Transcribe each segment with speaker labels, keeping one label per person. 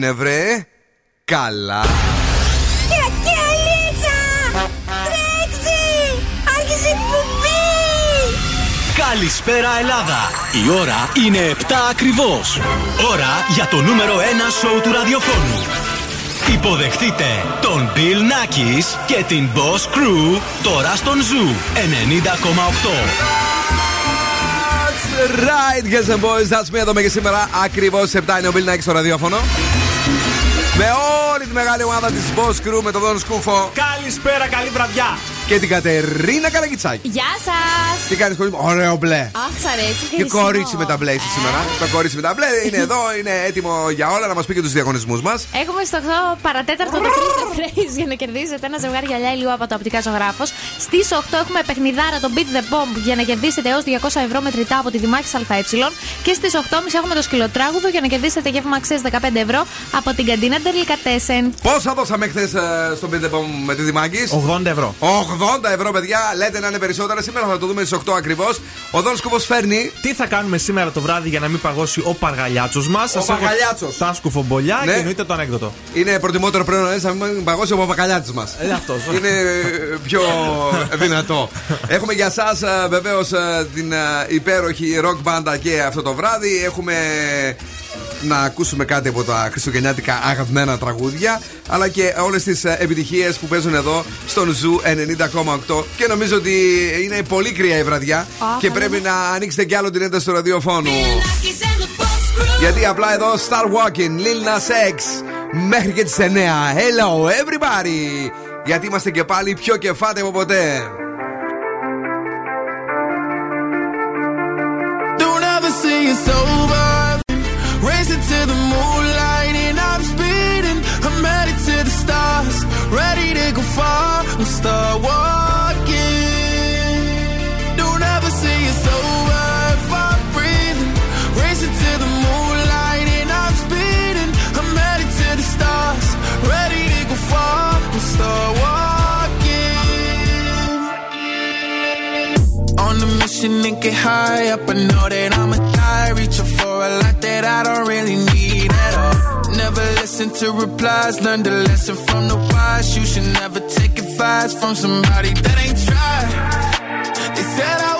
Speaker 1: είναι βρε. Καλά.
Speaker 2: Καλησπέρα Ελλάδα! Η ώρα είναι 7 ακριβώς. Ώρα για το νούμερο 1 σόου του ραδιοφώνου. Υποδεχτείτε τον Bill Nakis και την Boss Crew τώρα στον Zoo 90,8.
Speaker 1: Right, guys and boys, that's me εδώ και σήμερα. Ακριβώς 7 είναι ο Bill Nackis στο ραδιόφωνο. Με όλη τη μεγάλη ομάδα της Boss Crew με τον Δόν Σκούφο.
Speaker 3: Καλησπέρα, καλή βραδιά
Speaker 1: και την Κατερίνα Καραγκιτσάκη.
Speaker 4: Γεια σας!
Speaker 1: Τι κάνεις, κορίτσι Ωραίο μπλε.
Speaker 4: Αχ, σ' αρέσει.
Speaker 1: Και κορίτσι με τα μπλε ε. σήμερα. Το κορίτσι με τα μπλε είναι εδώ, είναι έτοιμο για όλα να μας πει και τους διαγωνισμούς μας.
Speaker 4: Έχουμε στο 8 παρατέταρτο το Freeze Phrase για να κερδίσετε ένα ζευγάρι γυαλιά ηλίου από το οπτικά ζωγράφος. Στις 8 έχουμε παιχνιδάρα το Beat the Bomb για να κερδίσετε έως 200 ευρώ μετρητά από τη Δημάχη ΑΕ. Και στις 8.30 έχουμε το σκυλοτράγουδο για να κερδίσετε γεύμα αξίας 15 ευρώ από την καντίνα Τερλικατέσεν.
Speaker 1: Πόσα δώσαμε χθες ε, στο Beat the Bomb με τη Δημάκης;
Speaker 3: 80 ευρώ.
Speaker 1: 80 ευρώ, παιδιά. Λέτε να είναι περισσότερα. Σήμερα θα το δούμε στις 8 ακριβώς. Ο Δόν Σκούφο φέρνει.
Speaker 3: Τι θα κάνουμε σήμερα το βράδυ για να μην παγώσει ο παργαλιάτσος μας;
Speaker 1: Ο παργαλιάτσος.
Speaker 3: Τα σκουφομπολιά ναι. και εννοείται το ανέκδοτο.
Speaker 1: Είναι προτιμότερο πρέπει να μην παγώσει ο παπακαλιάτσος μας.
Speaker 3: Ε, αυτός.
Speaker 1: Είναι πιο δυνατό. Έχουμε για εσάς βεβαίως την υπέροχη ροκ μπάντα και αυτό το βράδυ. Έχουμε να ακούσουμε κάτι από τα χριστουγεννιάτικα αγαπημένα τραγούδια, αλλά και όλες τις ε, επιτυχίες που παίζουν εδώ στον Zoo 90,8. Και νομίζω ότι είναι πολύ κρύα η βραδιά και πρέπει να ανοίξετε κι άλλο την ένταση του ραδιοφώνου. Γιατί απλά εδώ Star Walking, Lil Nas X μέχρι και τις 9. Hello everybody! Γιατί είμαστε και πάλι πιο κεφάτε από ποτέ. Don't ever see Racing to the moonlight and I'm speeding. I'm headed to the stars, ready to go far. I'm start walking. Don't ever see it's over if I'm breathing. Racing to the moonlight and I'm speeding. I'm headed to the stars, ready to go far. I'm start walking. On a mission and get high up, I know that I'ma die. Reaching for a light that I don't really need at all. Never listen to replies, learn the lesson from the wise. You should never take advice from somebody that ain't tried. They said I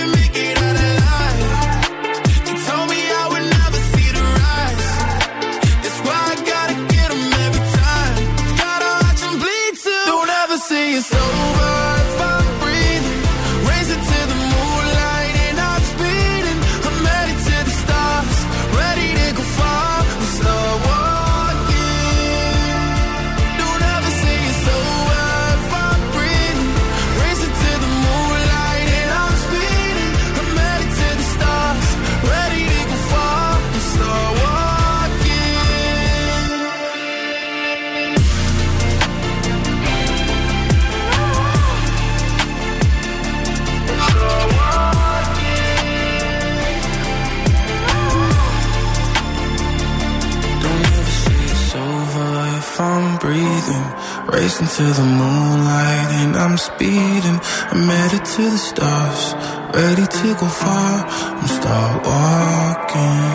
Speaker 1: Racing to the moonlight and I'm speeding. I'm headed to the stars, ready to go far. I'm start walking.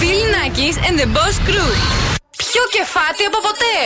Speaker 1: Bill Nackis and the Boss Crew. Πιο κεφάτι από ποτέ.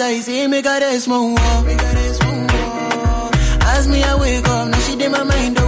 Speaker 5: I see me
Speaker 6: got a
Speaker 5: small war. As me I wake up, now she did my mind.
Speaker 6: Oh.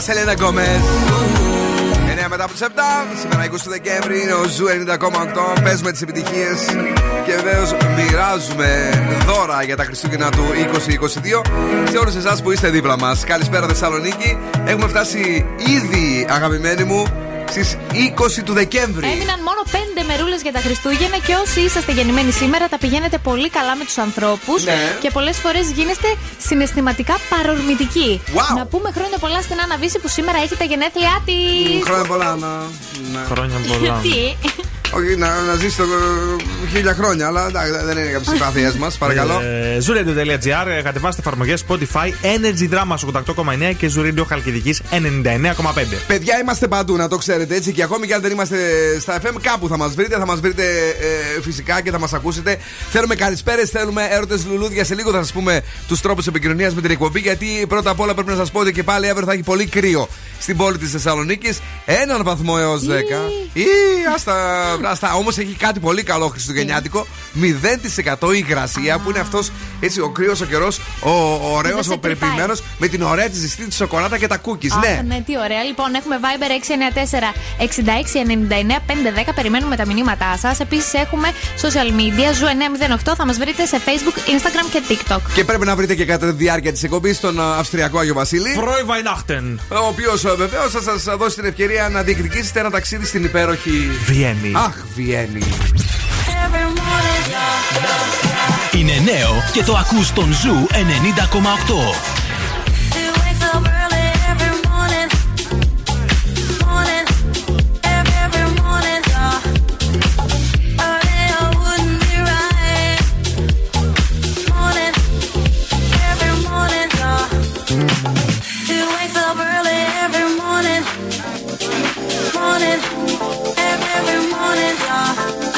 Speaker 5: lo.
Speaker 7: Rema, Selena Gomez. 9 μετά από τις 7. Σήμερα 20 του Δεκέμβρη είναι ο Zoo 90,8. Παίζουμε τις επιτυχίες και βεβαίως μοιράζουμε δώρα για τα Χριστούγεννα του 2022 σε όλους εσάς που είστε δίπλα μας. Καλησπέρα Θεσσαλονίκη. Έχουμε φτάσει ήδη, αγαπημένοι μου, στις 20 του Δεκέμβρη.
Speaker 4: Έμειναν μόνο 5 μερούλες για τα Χριστούγεννα και όσοι είσαστε γεννημένοι σήμερα τα πηγαίνετε πολύ καλά με τους ανθρώπους
Speaker 7: Ναι.
Speaker 4: και πολλές φορές γίνεστε συναισθηματικά παρορμητικοί.
Speaker 7: Wow.
Speaker 4: Να πούμε χρόνια πολλά στην Άννα Βύση που σήμερα έχει τα γενέθλιά της.
Speaker 7: Χρόνια πολλά να. να-
Speaker 3: Χρόνια πολλά.
Speaker 4: Τι.
Speaker 7: Όχι, να, να ζήσει το ε, χίλια χρόνια, αλλά εντάξει, δεν είναι για τις συμπάθειέ μας, παρακαλώ.
Speaker 3: Ε, Zooradio.gr, ε, κατεβάστε εφαρμογές Spotify, Energy Drama 88,9 και Zooradio Χαλκιδική 99,5.
Speaker 7: Παιδιά, είμαστε παντού, να το ξέρετε έτσι. Και ακόμη και αν δεν είμαστε στα FM, κάπου θα μας βρείτε. Θα μας βρείτε ε, φυσικά και θα μας ακούσετε. Θέλουμε καλησπέρες, θέλουμε έρωτες λουλούδια. Σε λίγο θα σας πούμε τους τρόπους επικοινωνίας με την εκπομπή. Γιατί πρώτα απ' όλα πρέπει να σας πω ότι και πάλι αύριο θα έχει πολύ κρύο στην πόλη της Θεσσαλονίκης. Έναν βαθμό έως 10. Ή, άστα, άστα. Όμως έχει κάτι πολύ καλό χριστουγεννιάτικο. 0% υγρασία που είναι αυτός έτσι ο κρύος ο καιρός, ο ωραίος,
Speaker 4: Δεν σε
Speaker 7: ο περιποιημένος με την ωραία της ζεστή της σοκολάτα και τα cookies.
Speaker 4: Αχ,
Speaker 7: Ναι.
Speaker 4: ναι, τι ωραία. Λοιπόν, έχουμε Viber 694 6699 510. Περιμένουμε τα μηνύματά σας. Επίσης έχουμε social media. Zoo 908. Θα μας βρείτε σε Facebook, Instagram και TikTok.
Speaker 7: Και πρέπει να βρείτε και κατά τη διάρκεια της εκπομπής τον α, Αυστριακό Άγιο Βασίλη.
Speaker 3: Frohe Weihnachten.
Speaker 7: Ο οποίος βεβαίως θα σας δώσει την ευκαιρία να διεκδικήσετε ένα ταξίδι στην υπέροχη.
Speaker 3: Βιέννη.
Speaker 7: Αχ, Βιέννη.
Speaker 2: Είναι νέο και το ακούς στον Zoo 90,8.
Speaker 6: every morning.
Speaker 8: y'all.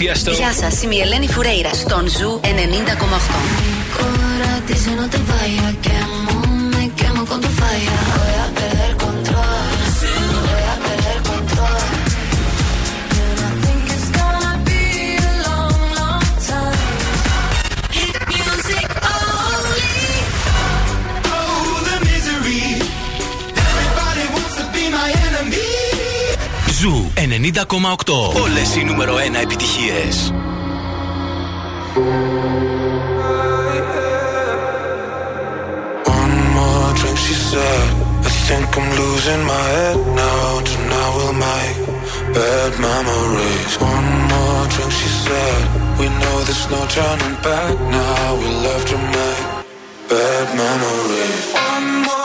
Speaker 6: Γεια σας, είμαι η Ελένη Φουρέιρα στον Ζου 90,8.
Speaker 2: Όλες οι νούμερο 1 επιτυχίες.
Speaker 9: One more drink, she said. I think I'm losing my head now. Tonight we'll make bad memories. One more drink, she said. We know there's no turning back now. We love to make bad memories. One more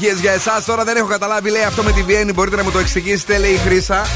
Speaker 7: επιτυχίες για εσάς. Τώρα δεν έχω καταλάβει, λέει αυτό με τη Βιέννη. Μπορείτε να μου το εξηγήσετε, λέει η Χρήσα.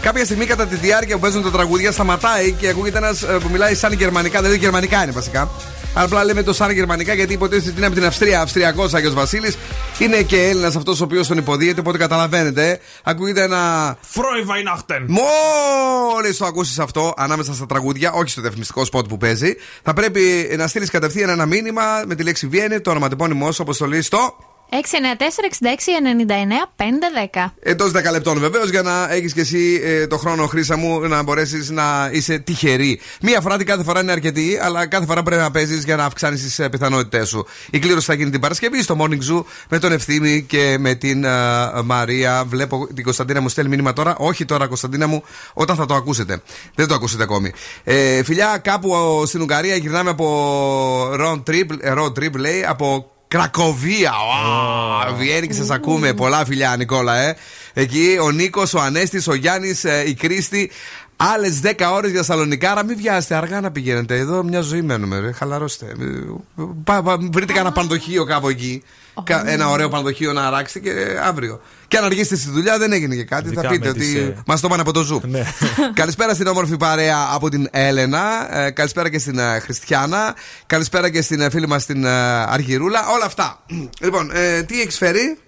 Speaker 7: Κάποια στιγμή κατά τη διάρκεια που παίζουν τα τραγούδια σταματάει και ακούγεται ένας που μιλάει σαν γερμανικά. Δηλαδή γερμανικά είναι βασικά. Απλά λέμε το σαν γερμανικά γιατί υποτίθεται ότι είναι από την Αυστρία. Αυστριακός Άγιος Βασίλης. Είναι και Έλληνας αυτός ο οποίος τον υποδίεται. Οπότε καταλαβαίνετε. Ακούγεται ένα.
Speaker 3: Φρόι Βαϊνάχτεν.
Speaker 7: Μόλις το ακούσεις αυτό ανάμεσα στα τραγούδια, όχι στο διαφημιστικό σποτ που παίζει, θα πρέπει να στείλεις κατευθείαν ένα μήνυμα με τη λέξη Βιέννη, το ονοματεπώνυμό σου, αποστολή στο
Speaker 4: 694-66-99-510.
Speaker 7: Εντός 10 λεπτών βεβαίως για να έχεις και εσύ ε, το χρόνο χρήσα μου να μπορέσεις να είσαι τυχερή. Μία φορά την κάθε φορά είναι αρκετή, αλλά κάθε φορά πρέπει να παίζεις για να αυξάνεις τις πιθανότητές σου. Η κλήρωση θα γίνει την Παρασκευή στο Morning Zoo με τον Ευθύμη και με την ε, Μαρία. Βλέπω την Κωνσταντίνα μου στέλνει μήνυμα τώρα. Όχι τώρα, Κωνσταντίνα μου, όταν θα το ακούσετε. Δεν το ακούσετε ακόμη. Ε, φιλιά, κάπου ε, στην Ουγγαρία γυρνάμε από road trip, ε, road trip λέει, από Κρακοβία. Oh. Βιέννη και σας ακούμε. Πολλά φιλιά, Νικόλα, ε. Εκεί ο Νίκος, ο Ανέστης, ο Γιάννης, η Κρίστη. Άλλες 10 ώρες για Σαλονικάρα. Μην βιάσετε, αργά να πηγαίνετε. Εδώ μια ζωή μένουμε, ρε. Χαλαρώστε. Πα, πα, βρείτε κανένα πανδοχείο κάπου εκεί. Κα- Ένα ωραίο πανδοχείο να αράξετε και αύριο. Και αν αργήσετε στη δουλειά δεν έγινε και κάτι.
Speaker 3: Ειδικά
Speaker 7: θα πείτε
Speaker 3: με τις,
Speaker 7: ότι
Speaker 3: ε,
Speaker 7: μας το πάνε από το ζου. Καλησπέρα στην όμορφη παρέα από την Έλενα. Ε, καλησπέρα και στην ε, Χριστιανά. Καλησπέρα και στην ε, φίλη μας την ε, Αργυρούλα. Όλα αυτά. λοιπόν, ε, τι έχεις φέρει,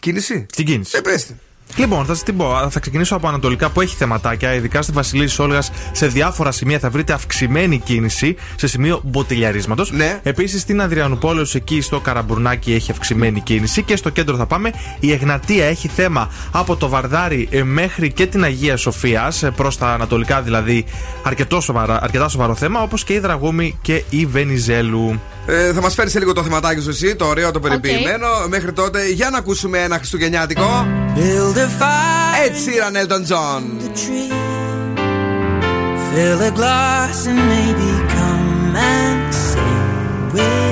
Speaker 7: Κίνηση;
Speaker 3: Στην κίνηση.
Speaker 7: Ε, πες την.
Speaker 3: Λοιπόν, θα σας την πω. Θα ξεκινήσω από Ανατολικά που έχει θεματάκια. Ειδικά στη Βασιλή Όλγας σε διάφορα σημεία θα βρείτε αυξημένη κίνηση σε σημείο μποτιλιαρίσματος.
Speaker 7: Ναι.
Speaker 3: Επίσης στην Αδριανούπολεω εκεί στο Καραμπουρνάκι έχει αυξημένη κίνηση. Και στο κέντρο θα πάμε. Η Εγνατία έχει θέμα από το Βαρδάρι ε, μέχρι και την Αγία Σοφίας. Προς τα Ανατολικά δηλαδή αρκετό σοβαρά, αρκετά σοβαρό θέμα. Όπως και η Δραγούμη και η Βενιζέλου.
Speaker 7: Ε, θα μας φέρεις σε λίγο το θεματάκι σου εσύ, το ωραίο, το περιποιημένο. Μέχρι τότε, για να ακούσουμε ένα χριστουγεννιάτικο.
Speaker 5: Build a fire.
Speaker 7: Ed Sheeran, Elton John.
Speaker 5: Fill a glass and maybe come and sing with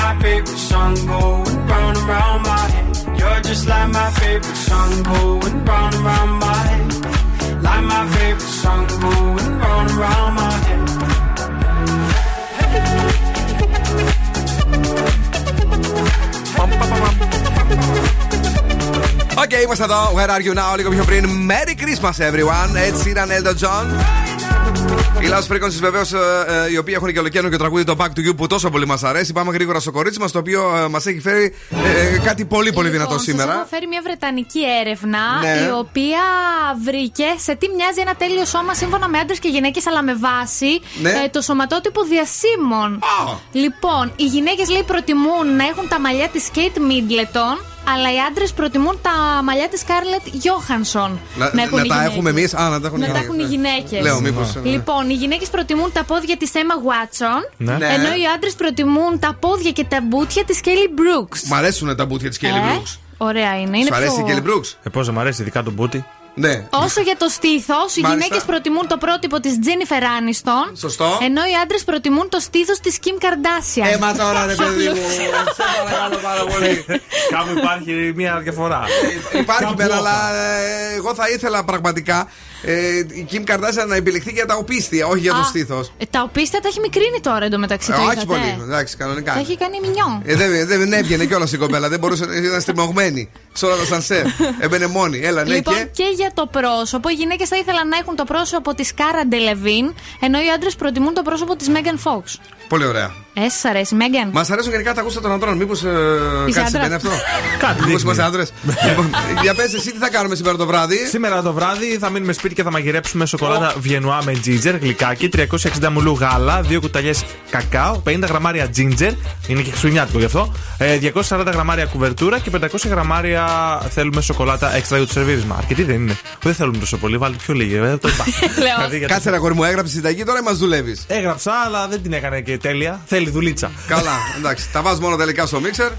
Speaker 10: my favorite song going round and round my head. You're just like my favorite song going round and round my head. Like my favorite song going round and round my head.
Speaker 7: Οκ, είμαστε εδώ. Where are you now? Λίγο πιο πριν. Merry Christmas, everyone. Έτσι ήταν Elton John. Οι Last Frequencies βεβαίως, οι οποίοι έχουν και ολοκαίρινο και τραγούδι το Back to You που τόσο πολύ μας αρέσει. Πάμε γρήγορα στο κορίτσι μας, το οποίο μας έχει φέρει ε, κάτι πολύ πολύ δυνατό
Speaker 4: Λοιπόν,
Speaker 7: σήμερα.
Speaker 4: Σας έχω φέρει μια βρετανική έρευνα
Speaker 7: Ναι.
Speaker 4: η οποία βρήκε σε τι μοιάζει ένα τέλειο σώμα σύμφωνα με άντρες και γυναίκες, αλλά με βάση
Speaker 7: Ναι.
Speaker 4: ε, το σωματότυπο διασύμων. Λοιπόν, οι γυναίκες λέει προτιμούν να έχουν τα μαλλιά της Kate Middleton, αλλά οι άντρες προτιμούν τα μαλλιά της Scarlett Johansson.
Speaker 7: Να,
Speaker 4: έχουν
Speaker 7: να
Speaker 4: οι
Speaker 7: τα
Speaker 4: γυναίκες.
Speaker 7: έχουμε εμείς. Α, να τα έχουν οι
Speaker 4: Να τα
Speaker 7: γυναίκες.
Speaker 4: έχουν οι γυναίκες.
Speaker 7: Λέω, μήπως, ε,
Speaker 4: Λοιπόν, οι γυναίκες προτιμούν τα πόδια της Emma Watson,
Speaker 7: Ναι. Ναι.
Speaker 4: ενώ οι άντρες προτιμούν τα πόδια και τα μπουτια της Kelly Brooks.
Speaker 7: Μ' αρέσουν τα μπουτια της Kelly
Speaker 4: Ε,
Speaker 7: Brooks.
Speaker 4: Ωραία είναι. είναι
Speaker 7: Σου αρέσει η
Speaker 4: πιο-
Speaker 7: Kelly Brooks;
Speaker 3: Ε, πώς δεν μ' αρέσει, ειδικά το μπούτι;
Speaker 7: Ναι.
Speaker 4: Όσο για το στήθος, οι
Speaker 7: Μάλιστα.
Speaker 4: γυναίκες προτιμούν το πρότυπο της Jennifer Aniston.
Speaker 7: Σωστό.
Speaker 4: Ενώ οι άντρες προτιμούν το στήθος της Kim Kardashian.
Speaker 7: Ε, μα τώρα ρε παιδί μου. Σε παρακαλώ πάρα πολύ.
Speaker 3: Κάπου υπάρχει μια διαφορά.
Speaker 7: Υπάρχει μέρα, αλλά ε, εγώ θα ήθελα πραγματικά ε, η Kim Kardashian να επιλεχθεί για τα οπίστια, όχι για το
Speaker 4: Α,
Speaker 7: στήθος.
Speaker 4: ε, Τα οπίστια τα έχει μικρύνει τώρα εντωμεταξύ.
Speaker 7: Ε,
Speaker 4: το
Speaker 7: όχι
Speaker 4: είδατε;
Speaker 7: πολύ. Εντάξει, κανονικά.
Speaker 4: Τα έχει κάνει μηνιό.
Speaker 7: Ε, δεν, δεν, δεν έβγαινε κιόλας η κοπέλα, δεν μπορούσε να ήταν στριμωγμένη. Σε όλα τα σανσέρ. Έμπαινε μόνη. Έλα, ναι,
Speaker 4: λοιπόν,
Speaker 7: και;
Speaker 4: και... για το πρόσωπο, οι γυναίκες θα ήθελαν να έχουν το πρόσωπο της Κάρα Ντελεβίν, ενώ οι άντρες προτιμούν το πρόσωπο της Μέγαν Φόξ.
Speaker 7: Πολύ ωραία.
Speaker 4: Ε, σας αρέσει, Μέγαν.
Speaker 7: Μας αρέσουν γενικά τα γούστα των αντρών. Μήπως
Speaker 4: Είσαι
Speaker 7: κάτι
Speaker 4: άντρας;
Speaker 7: συμβαίνει αυτό;
Speaker 3: Κάτι
Speaker 7: Μήπως
Speaker 3: δείχνει.
Speaker 7: είμαστε άντρες; λοιπόν, για πες εσύ τι θα κάνουμε σήμερα το βράδυ;
Speaker 3: Σήμερα το βράδυ θα μείνουμε σπίτι και θα μαγειρέψουμε σοκολάτα Βιενουά με ginger, γλυκάκι, 360 μουλού γάλα, 2 κουταλιές κακάο, 50 γραμμάρια ginger, είναι και χριστουγεννιάτικο γι' αυτό, ε, 240 γραμμάρια κουβερτούρα και 500 γραμμάρια θέλουμε σοκολάτα έξτρα για το σερβίρισμα. Αρκετή δεν είναι. Δεν θέλουμε τόσο πολύ, βάλτε πιο λίγη. ε, το είπα. Δηλαδή, γιατί-
Speaker 7: Κάτσε ένα κορί μου, έγραψες συνταγή τώρα ή μας δουλεύεις.
Speaker 3: Έγραψα, αλλά δεν την έκανε και τέλεια. Θέλει δουλίτσα.
Speaker 7: Καλά, εντάξει. Τα βάζω μόνο τελικά στο μίξερ.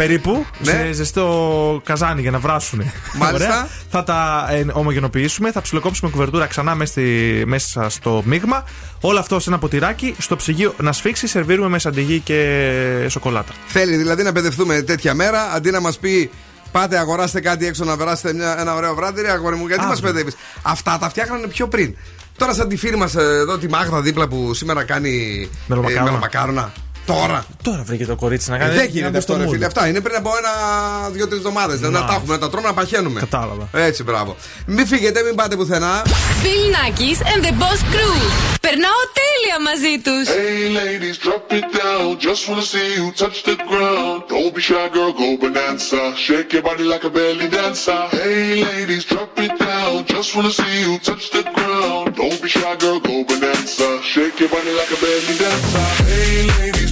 Speaker 3: Περίπου
Speaker 7: Ναι.
Speaker 3: σε ζεστό καζάνι για να βράσουν.
Speaker 7: Μάλιστα.
Speaker 3: Θα τα ε, ομογενοποιήσουμε, θα ψιλοκόψουμε κουβερτούρα ξανά μέσα, στη- μέσα στο μείγμα. Όλο αυτό σε ένα ποτηράκι, στο ψυγείο να σφίξει, σερβίρουμε με σαντιγί και σοκολάτα.
Speaker 7: Θέλει δηλαδή να παιδευτούμε τέτοια μέρα αντί να μας πει Πάτε, αγοράστε κάτι έξω να περάσετε μια, ένα ωραίο βράδυ, ρε αγόρι μου, γιατί
Speaker 3: Α,
Speaker 7: μας
Speaker 3: ναι.
Speaker 7: παιδεύεις; Αυτά τα φτιάχνανε πιο πριν. Τώρα, σαν τη φίλη μας εδώ, τη Μάγδα δίπλα που σήμερα κάνει
Speaker 3: Μελομακάρονα.
Speaker 7: μελομακάρονα. Τώρα.
Speaker 3: Τώρα βρήκε το κορίτσι να
Speaker 7: Ε,
Speaker 3: κάνει.
Speaker 7: δεν
Speaker 3: να
Speaker 7: γίνεται
Speaker 3: μπει
Speaker 7: αυτό,
Speaker 3: στο
Speaker 7: ρε
Speaker 3: mood.
Speaker 7: φίλε. Αυτά είναι πριν από ένα δύο-τρει εβδομάδε. Να
Speaker 3: Να.
Speaker 7: τα έχουμε, να τα τρώμε, να παχαίνουμε.
Speaker 3: Κατάλαβα.
Speaker 7: Έτσι, μπράβο. Μην φύγετε, μην πάτε πουθενά.
Speaker 11: Bill Nackis and the Boss Crew. Περνάω τέλεια μαζί τους.
Speaker 12: Hey ladies, drop it down. Just wanna see you touch the ground. Don't be shy, girl, go bonanza. Shake your body like a belly dancer. Hey ladies, drop it down. Just wanna see you touch the ground. Don't be shy, girl, go bonanza. Shake your body like a belly dancer. Hey ladies,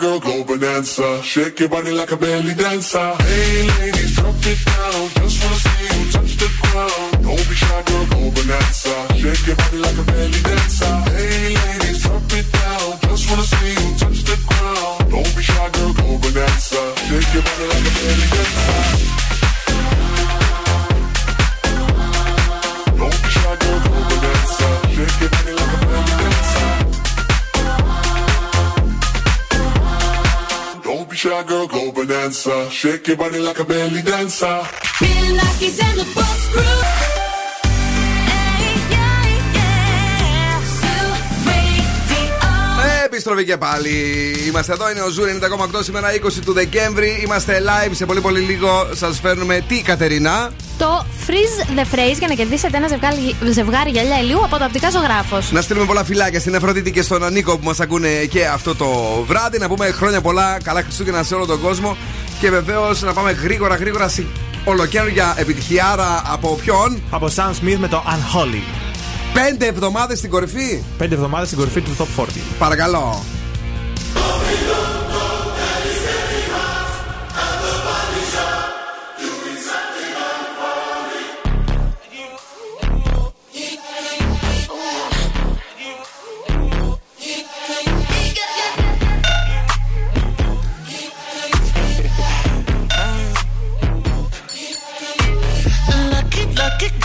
Speaker 12: Girl, go bonanza. Shake your body like a belly dancer. Hey, ladies, drop it down. Bonanza. Shake your body like a belly dancer.
Speaker 11: Bill Nakis and the Boss Crew.
Speaker 7: Επιστροφή και πάλι. Είμαστε εδώ, είναι ο Zoo 90,8 σήμερα 20 του Δεκέμβρη. Είμαστε live σε πολύ πολύ λίγο. Σας φέρνουμε τι, Κατερίνα;
Speaker 4: Το Freeze the Phrase για να κερδίσετε ένα ζευγάρι, ζευγάρι γυαλιά ηλίου από το οπτικά ζωγράφος.
Speaker 7: Να στείλουμε πολλά φιλάκια στην Αφροδίτη και στον Νίκο που μας ακούνε και αυτό το βράδυ. Να πούμε χρόνια πολλά, καλά Χριστούγεννα σε όλο τον κόσμο. Και βεβαίως να πάμε γρήγορα γρήγορα σε ολοκαίρια επιτυχιάρα από ποιον;
Speaker 3: Από Sam Smith με το Unholy.
Speaker 7: Πέντε εβδομάδες στην κορυφή.
Speaker 3: Πέντε εβδομάδες στην κορυφή του Top 40.
Speaker 7: Παρακαλώ.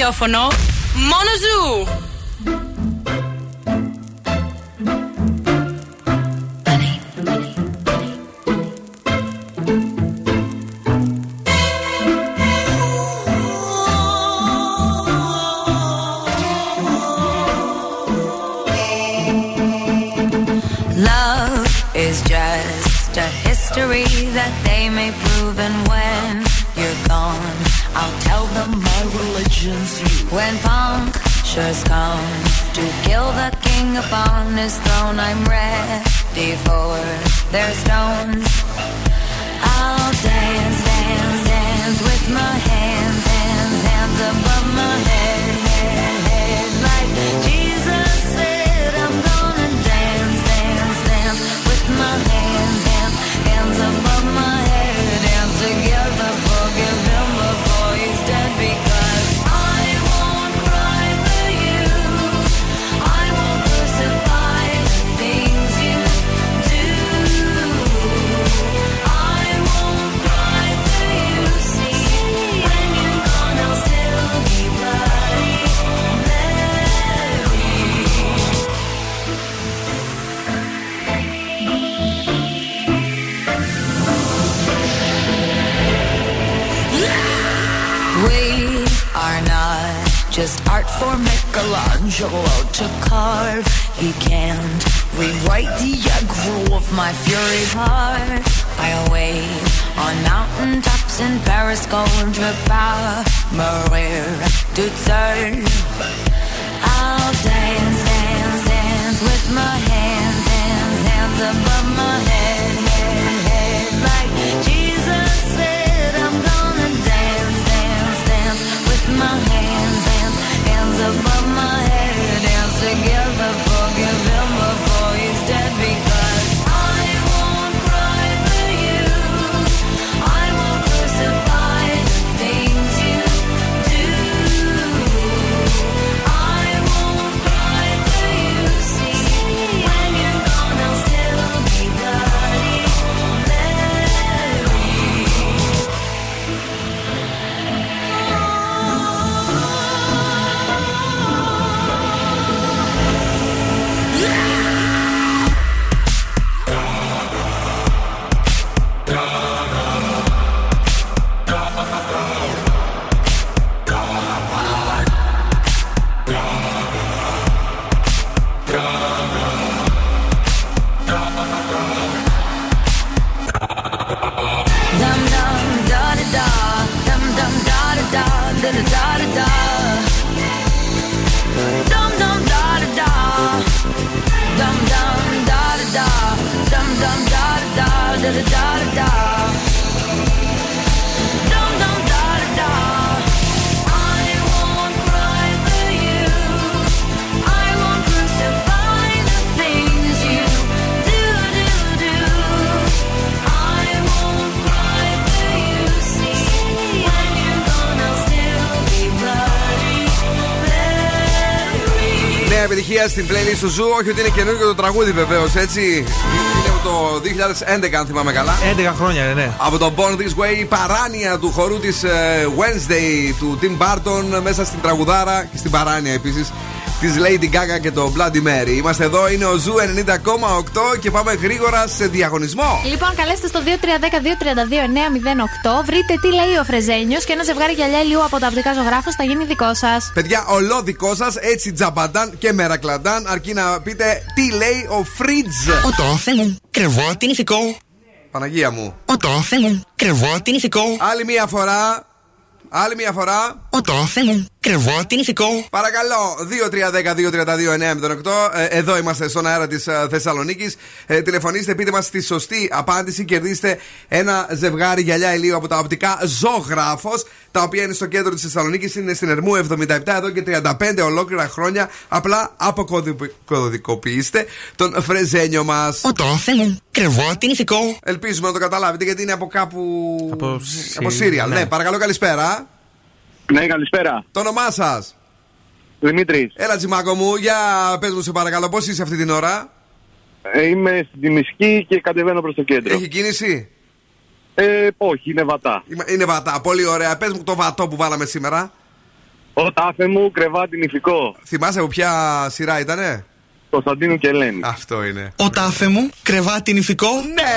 Speaker 6: ραδιόφωνο, μόνο ζου.
Speaker 7: Επιτυχία στην playlist του Zoo. Όχι ότι είναι καινούργιο το τραγούδι βεβαίως, έτσι. Είναι από το 2011, αν θυμάμαι καλά.
Speaker 3: 11 χρόνια, ναι, ναι.
Speaker 7: Από το Born This Way, η παράνοια του χορού της Wednesday του Tim Burton μέσα στην τραγουδάρα και στην παράνοια επίσης της Lady Gaga και το Bloody Mary. Είμαστε εδώ, είναι ο Zoo 90,8 και πάμε γρήγορα σε διαγωνισμό.
Speaker 4: Λοιπόν, καλέστε στο 2310-232-908. Βρείτε τι λέει ο Φρεζένιος και ένα ζευγάρι γυαλιά ηλίου από τα οπτικά Ζωγράφο θα γίνει δικό σας.
Speaker 7: Παιδιά, ολό δικό σας, έτσι τζαμπαντάν και μερακλαντάν, αρκεί να πείτε τι λέει ο Φρίτζ.
Speaker 13: Ο τόφε μου, κρεβό την ηθικό.
Speaker 7: Παναγία μου.
Speaker 13: Ο τόφε μου, κρεβό την ηθικό.
Speaker 7: Άλλη μία φορά. Άλλη μία φορά.
Speaker 13: Ο τόφε μου, κρεβό την ηθικό;
Speaker 7: Παρακαλώ, 2-3-10-2-32-908. Ε, Εδώ είμαστε στον αέρα της Θεσσαλονίκης. Ε, τηλεφωνήστε, πείτε μας τη σωστή απάντηση. Κερδίστε ένα ζευγάρι γυαλιά ηλίου από τα οπτικά ζωγράφος. Τα οποία είναι στο κέντρο της Θεσσαλονίκης. Είναι στην Ερμού 77 εδώ και 35 ολόκληρα χρόνια. Απλά αποκωδικοποιήστε τον φρεζένιο μας.
Speaker 13: Ο τόφε μου, κρεβό την ηθικό;
Speaker 7: Ελπίζουμε να το καταλάβετε γιατί είναι από κάπου.
Speaker 3: Από,
Speaker 7: από Σύριαλ. Ναι.
Speaker 3: ναι.
Speaker 7: παρακαλώ, καλησπέρα.
Speaker 14: Ναι, καλησπέρα.
Speaker 7: Το όνομά σας;
Speaker 14: Δημήτρης.
Speaker 7: Έλα, τσιμάκο μου, για πες μου σε παρακαλώ, πώς είσαι αυτή την ώρα;
Speaker 14: Ε, είμαι στην Τιμισκή και κατεβαίνω προς το κέντρο.
Speaker 7: Έχει κίνηση;
Speaker 14: Ε, όχι, είναι βατά.
Speaker 7: Είμαι- Είναι βατά, πολύ ωραία. Πες μου το βατό που βάλαμε σήμερα.
Speaker 14: Ο τάφε μου, κρεβάτι νηφικό.
Speaker 7: Θυμάσαι από ποια σειρά ήτανε;
Speaker 14: Κωνσταντίνου και Ελένη.
Speaker 7: Αυτό είναι.
Speaker 13: Ο τάφε μου, κρεβάτι νηφικό.
Speaker 7: Ναι!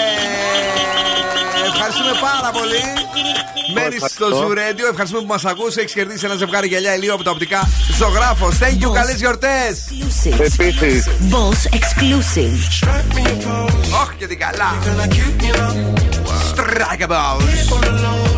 Speaker 7: Ευχαριστούμε πάρα πολύ. Μένει στο
Speaker 14: ευχαριστώ.
Speaker 7: Zoo Radio. Ευχαριστούμε που μας ακούσε. Έχεις κερδίσει ένα ζευγάρι γυαλιά ηλίου από τα οπτικά ζωγράφος. Thank you, καλές γιορτές.
Speaker 14: Επίσης.
Speaker 15: Boss exclusive.
Speaker 7: Όχι και την καλά. Strikeables.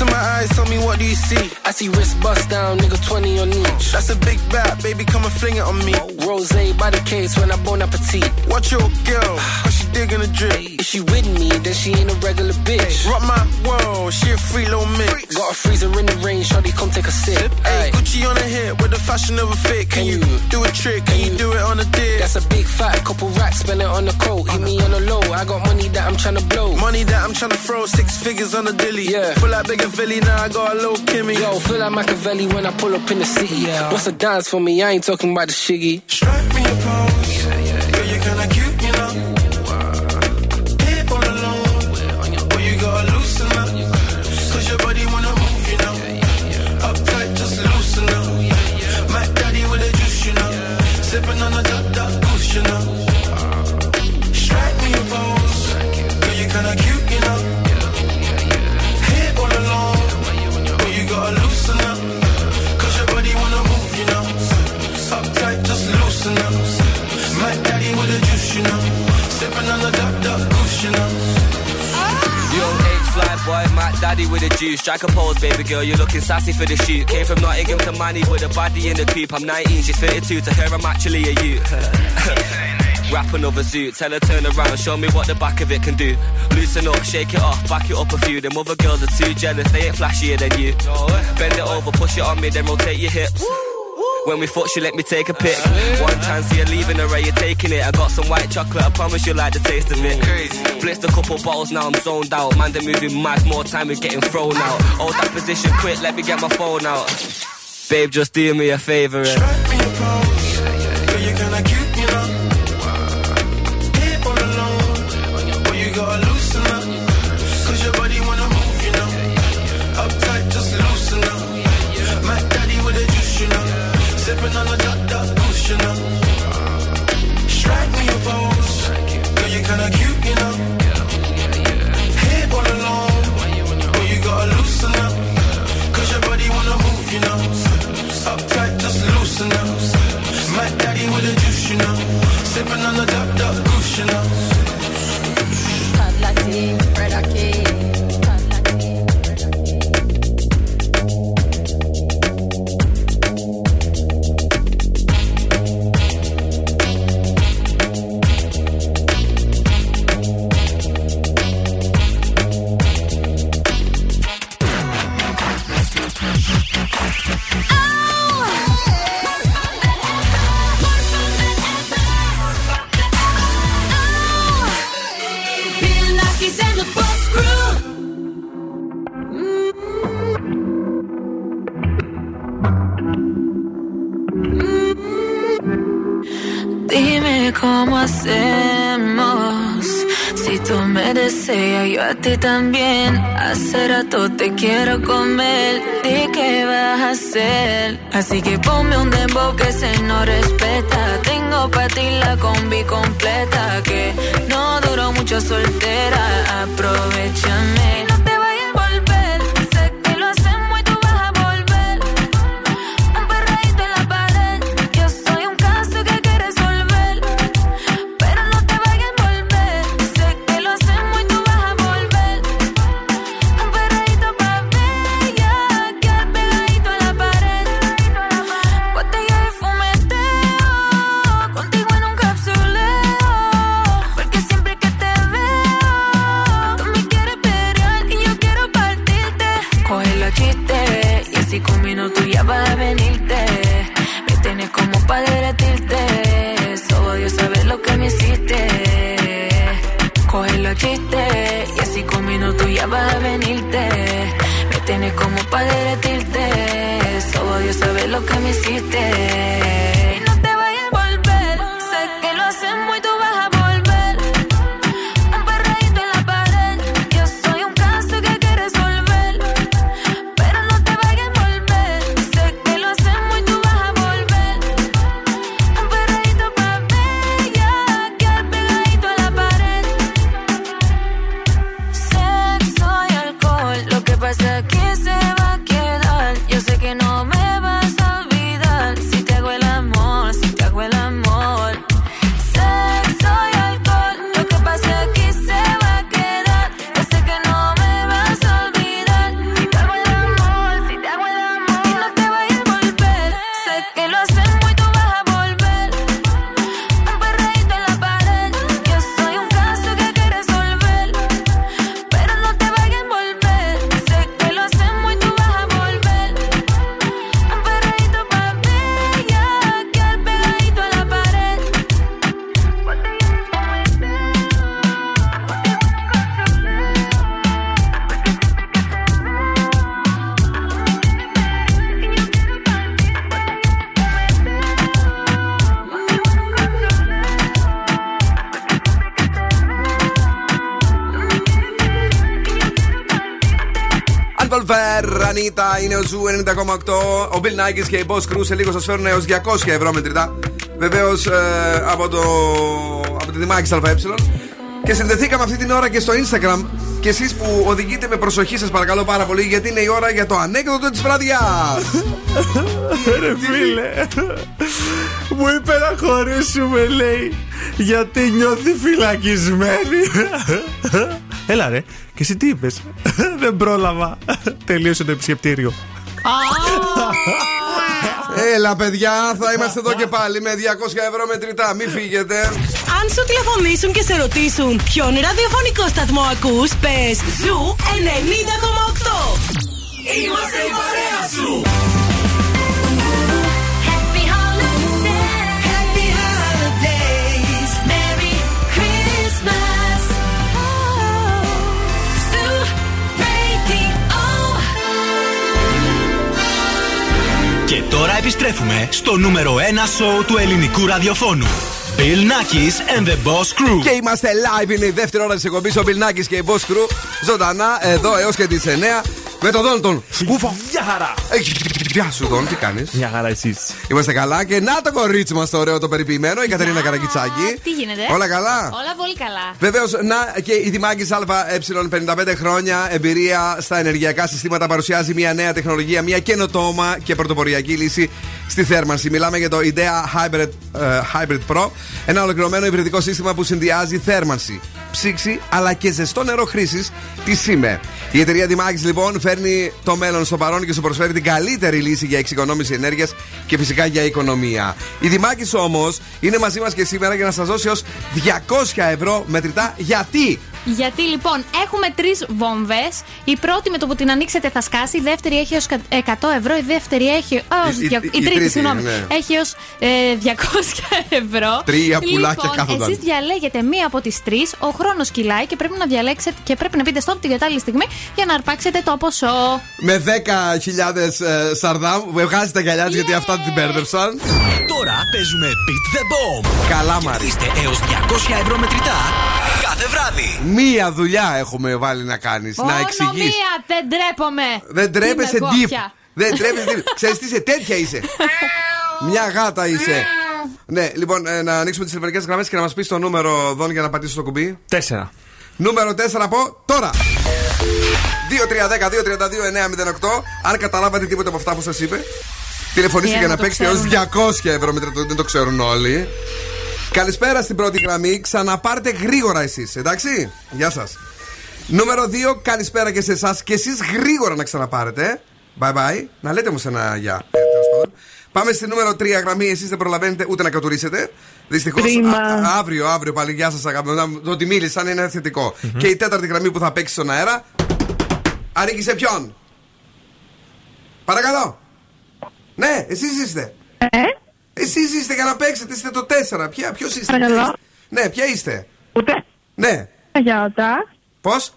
Speaker 16: Into my eyes, tell me what do you see? I see wrist bust down, nigga 20 on each. That's a big bat, baby, come and fling it on me. Rose by the case when I bone appetit. Watch your girl, cause she digging the drip. If she with me, then she ain't a regular bitch. Rock my world, she a free little mix. Got a freezer in the rain, shawty, come take a sip. Hey, Gucci on the hip with the fashion of a fit. Can, you do a trick? Can you do it on a dip? That's a big fat couple racks, spend it on the coat. Hit me on the low, I got money that I'm tryna blow. Money that I'm tryna throw, six figures on the dilly. Yeah. Feel like bigger Philly, now I got a little Kimmy. Yo, feel like Machiavelli when I pull up in the city. Yeah. What's a dance for me? I ain't talking about the shiggy.
Speaker 17: Strike me a pose. Girl, you're kinda cute, you know. Daddy with a juice.
Speaker 18: Strike a pose, baby girl, you're looking sassy for the shoot. Came from Nottingham to Manny with a body in the coop. I'm 19, she's 32. To her, I'm actually a youth. Rap another zoot, tell her turn around, show me what the back of it can do. Loosen up, shake it off, back it up a few. Them other girls are too jealous, they ain't flashier than you. Bend it over, push it on me, then rotate your hips. When we fuck, she let me take a pic. One chance, you're leaving her, are you taking it? I got some white chocolate, I promise you'll like the taste of it. Blitzed a couple bottles, now I'm zoned out. Man, they're moving mad, more time, we're getting thrown out. Hold that position quick, let me get my phone out. Babe, just do me a favor. Eh? And...
Speaker 17: Girl, you kinda cute, you know. Hip
Speaker 8: ti también. Hace rato te quiero comer. ¿De qué vas a hacer? Así que ponme un dembow que se no respeta. Tengo para ti la combi completa. Que no duró mucho soltera. Aprovechame.
Speaker 7: Είναι ο Zoo 90,8. Ο Bill Nakis και η Boss Crew σε λίγο σας φέρουν έως 200 ευρώ μετρητά. Βεβαίως από, το, από τη Δημάκη ΑΕ. Και συνδεθήκαμε αυτή την ώρα και στο Instagram. Και εσείς που οδηγείτε με προσοχή, σας παρακαλώ πάρα πολύ, γιατί είναι η ώρα για το ανέκδοτο της βραδιάς.
Speaker 3: Ρε φίλε, μου είπε να χωρίσουμε λέει γιατί νιώθει φυλακισμένη. Έλα ρε, και εσύ τι είπες; Δεν πρόλαβα Τελείωσε το επισκεπτήριο
Speaker 7: Έλα, παιδιά, θα είμαστε εδώ και πάλι με 200 ευρώ μετρητά. Μην φύγετε.
Speaker 19: Αν σου τηλεφωνήσουν και σε ρωτήσουν ποιον ραδιοφωνικό σταθμό ακούς, πες
Speaker 6: Zoo
Speaker 2: 90,8. Επιστρέφουμε στο νούμερο 1 σοου του ελληνικού ραδιοφώνου. Bill Nackis and the Boss Crew.
Speaker 7: Και είμαστε live, είναι η δεύτερη ώρα της εκπομπής. Ο Bill Nackis και η Boss Crew ζωντανά εδώ έως και τις 9. Με τον Δόν τον Σκούφο.
Speaker 3: Γεια χαρά.
Speaker 7: Ε, Γεια σου, Δόν, τι κάνεις;
Speaker 3: Μια χαρά εσείς.
Speaker 7: Είμαστε καλά και να το κορίτσι μας το ωραίο το περιποιημένο, η Κατερίνα Καρακιτσάκη.
Speaker 4: Τι γίνεται;
Speaker 7: Όλα καλά;
Speaker 4: Όλα πολύ καλά.
Speaker 7: Βεβαίως, να και η Δημάκης ΑΕ 55 χρόνια εμπειρία στα ενεργειακά συστήματα παρουσιάζει μια νέα τεχνολογία, μια καινοτόμα και πρωτοποριακή λύση στη θέρμανση. Μιλάμε για το IDEA Hybrid, ε, Hybrid Pro, ένα ολοκληρωμένο υβριδικό σύστημα που συνδυάζει θέρμανση, ψήξη αλλά και ζεστό νερό χρήσης τη ΣΥΜΕ. Η εταιρεία Δημάκη λοιπόν φέρνει το μέλλον στο παρόν και σου προσφέρει την καλύτερη λύση για εξοικονόμηση ενέργειας και φυσικά για οικονομία. Η Δημάκη όμως είναι μαζί μας και σήμερα για να σας δώσει ως 200 ευρώ μετρητά. Γιατί;
Speaker 4: Γιατί λοιπόν έχουμε τρεις βόμβες. Η πρώτη με το που την ανοίξετε θα σκάσει. Η δεύτερη έχει έως 100 ευρώ. Η δεύτερη έχει έω.
Speaker 7: Η- η-
Speaker 4: Η,
Speaker 7: η
Speaker 4: τρίτη,
Speaker 7: τρίτη,
Speaker 4: συγγνώμη.
Speaker 7: ναι.
Speaker 4: Έχει έω 200 ευρώ.
Speaker 7: Τρία πουλάκια
Speaker 4: λοιπόν,
Speaker 7: κάθονταν.
Speaker 4: Εσείς διαλέγετε μία από τις τρεις. Ο χρόνος κυλάει και πρέπει να διαλέξετε και πρέπει να πείτε stop την κατάλληλη στιγμή για να αρπάξετε το ποσό.
Speaker 7: Με 10.000 ε, σαρδάμ, βγάζεις τα γυαλιά της γιατί αυτά την μπέρδεψαν.
Speaker 2: Τώρα παίζουμε Beat the Bomb.
Speaker 7: Καλά, Μαρή.
Speaker 2: Είστε έως 200 ευρώ μετρητά κάθε βράδυ.
Speaker 7: Μία δουλειά έχουμε βάλει να κάνεις. Να
Speaker 4: Μόνο
Speaker 7: εξηγείς.
Speaker 4: μία, δεν τρέπομαι.
Speaker 7: Δεν τρέπεσαι
Speaker 4: Είμαι
Speaker 7: deep.
Speaker 4: κόφια.
Speaker 7: Δεν τρέπεσαι deep. Ξέρεις τι είσαι, τέτοια είσαι. Μια γάτα είσαι. Ναι, λοιπόν, ε, να ανοίξουμε τις τηλεφωνικέ γραμμές και να μας πεις το νούμερο δόν για να πατήσω το κουμπί.
Speaker 3: Τέσσερα.
Speaker 7: Νούμερο 4 από τώρα. 2-3-10-2-32-9-08. Αν καταλάβατε τίποτα από αυτά που σας είπε, τηλεφωνήστε
Speaker 4: Για
Speaker 7: για
Speaker 4: να
Speaker 7: να
Speaker 4: το
Speaker 7: παίξετε έως
Speaker 4: ξέρουμε.
Speaker 7: 200 ευρώ με τρίτο, δεν το ξέρουν όλοι. Καλησπέρα στην πρώτη γραμμή. Ξαναπάρτε γρήγορα εσείς, εντάξει; Γεια σας. Νούμερο 2, καλησπέρα και σε εσάς. Και εσείς γρήγορα να ξαναπάρετε. Bye bye. Να λέτε όμως ένα γεια. Ε, τέλος πάντων. Πάμε στη νούμερο 3 γραμμή. Εσείς δεν προλαβαίνετε ούτε να κατουρίσετε. Δυστυχώς.
Speaker 20: Κρίμα.
Speaker 7: Αύριο, αύριο πάλι. Γεια σας, αγαπητοί. Το ότι μίλησαν είναι θετικό. Και η τέταρτη γραμμή που θα παίξει στον αέρα. Ανήκει σε ποιον; Παρακαλώ. Ναι, εσείς είστε.
Speaker 20: Ε,
Speaker 7: Εσείς είστε για να παίξετε. Είστε το 4. Ποια, ποιος είστε.
Speaker 20: Παρακαλώ.
Speaker 7: ποια είστε; Ναι, ποια είστε;
Speaker 20: ούτε.
Speaker 7: Ναι.
Speaker 20: Παναγιώτα.
Speaker 7: Πώς;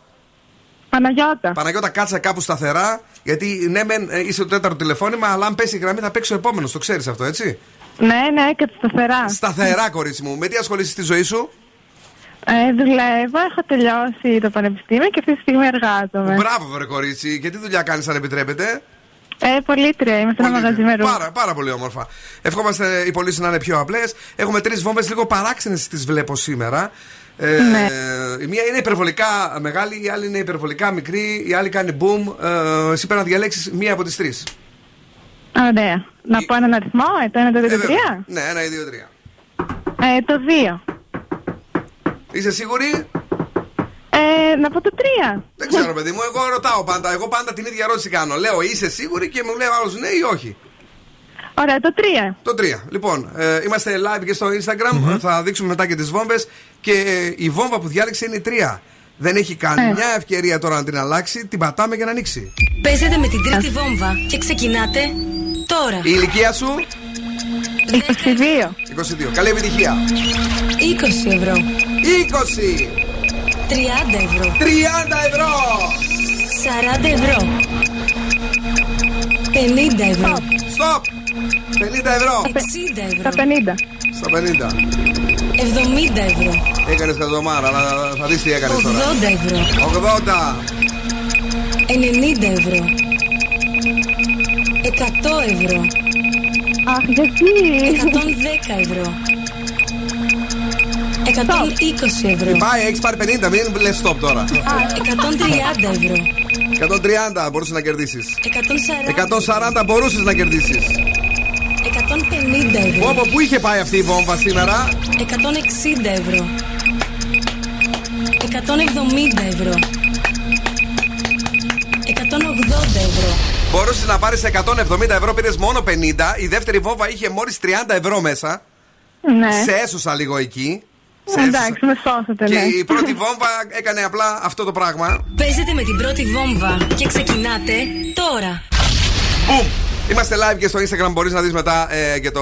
Speaker 20: Παναγιώτα.
Speaker 7: Παναγιώτα, κάτσε κάπου σταθερά. Γιατί ναι, μεν ε, είσαι το τέταρτο τηλεφώνημα, αλλά αν πέσει η γραμμή θα παίξει ο επόμενος. Το ξέρεις αυτό, έτσι;
Speaker 20: Ναι, ναι, και σταθερά.
Speaker 7: Σταθερά, κορίτσι μου. Με τι ασχολείσαι στη ζωή σου;
Speaker 20: Ε, δουλεύω, έχω τελειώσει το πανεπιστήμιο και αυτή τη στιγμή εργάζομαι.
Speaker 7: Μπράβο, βρε κορίτσι. Και τι δουλειά κάνεις, αν επιτρέπετε;
Speaker 20: Ε, πολύτρια, είμαι σε ένα μαγαζί με ρούχα.
Speaker 7: Πάρα, πάρα πολύ όμορφα. Ευχόμαστε οι πωλήσει να είναι πιο απλές. Έχουμε τρεις βόμβες λίγο παράξενες, τις βλέπω σήμερα. Ε,
Speaker 20: Ναι.
Speaker 7: Η μία είναι υπερβολικά μεγάλη, η άλλη είναι υπερβολικά μικρή, η άλλη κάνει boom. Ε, εσύ πρέπει να διαλέξεις μία από τις τρεις.
Speaker 20: Ωραία. Να πω έναν αριθμό, ε, το ένα, το δύο, το τρία.
Speaker 7: Ναι, ένα ή δύο, τρία.
Speaker 20: Ε, το δύο.
Speaker 7: Είσαι σίγουρη;
Speaker 20: Ε, να πω το τρία.
Speaker 7: Δεν ξέρω, παιδί μου, εγώ ρωτάω πάντα. Εγώ πάντα την ίδια ερώτηση κάνω. Λέω είσαι σίγουρη και μου λέει ο άλλος ναι ή όχι;
Speaker 20: Ωραία, το τρία.
Speaker 7: Το 3. Λοιπόν, ε, είμαστε live και στο Instagram. Θα δείξουμε μετά και τις βόμβες. Και ε, η βόμβα που διάλεξε είναι η 3. Δεν έχει καμιά ευκαιρία τώρα να την αλλάξει. Την πατάμε για να ανοίξει.
Speaker 19: Παίζετε με την τρίτη βόμβα και ξεκινάτε τώρα.
Speaker 7: Η ηλικία σου;
Speaker 20: 22.
Speaker 7: 22. Καλή επιτυχία.
Speaker 19: 20 ευρώ.
Speaker 7: 20.
Speaker 19: 30 ευρώ.
Speaker 7: 30 ευρώ.
Speaker 19: 40 ευρώ. 50 ευρώ.
Speaker 7: Stop. 50 ευρώ.
Speaker 19: 60 ευρώ.
Speaker 20: Τα 50.
Speaker 7: Στα 50.
Speaker 19: 70 ευρώ.
Speaker 7: Έκανες κατομάρα, αλλά θα δεις τι έκανες τώρα.
Speaker 19: 80 ευρώ.
Speaker 7: 80.
Speaker 19: 90 ευρώ. 100 ευρώ.
Speaker 20: Αχ, γιατί.
Speaker 19: 110 ευρώ. 120 ευρώ.
Speaker 7: Πάει, έχεις πάρει 50, μην λες stop τώρα.
Speaker 19: 130 ευρώ.
Speaker 7: 130 μπορούσες να κερδίσεις.
Speaker 19: 140.
Speaker 7: 140 μπορούσες να κερδίσεις.
Speaker 19: 150 ευρώ.
Speaker 7: Όπω πού είχε πάει αυτή η βόμβα σήμερα;
Speaker 19: 160 ευρώ. 170 ευρώ. 180 ευρώ.
Speaker 7: Μπορούσες να πάρεις 170 ευρώ, πήρες μόνο 50. Η δεύτερη βόμβα είχε μόλις 30 ευρώ μέσα.
Speaker 20: Ναι.
Speaker 7: Σε έσωσα λίγο εκεί. Σε έσωσα.
Speaker 20: Εντάξει, με σώσατε,
Speaker 7: Και
Speaker 20: ναι.
Speaker 7: η πρώτη βόμβα έκανε απλά αυτό το πράγμα.
Speaker 19: Παίζετε με την πρώτη βόμβα και ξεκινάτε τώρα.
Speaker 7: Boom! Είμαστε live και στο Instagram. Μπορείς να δεις μετά ε, και το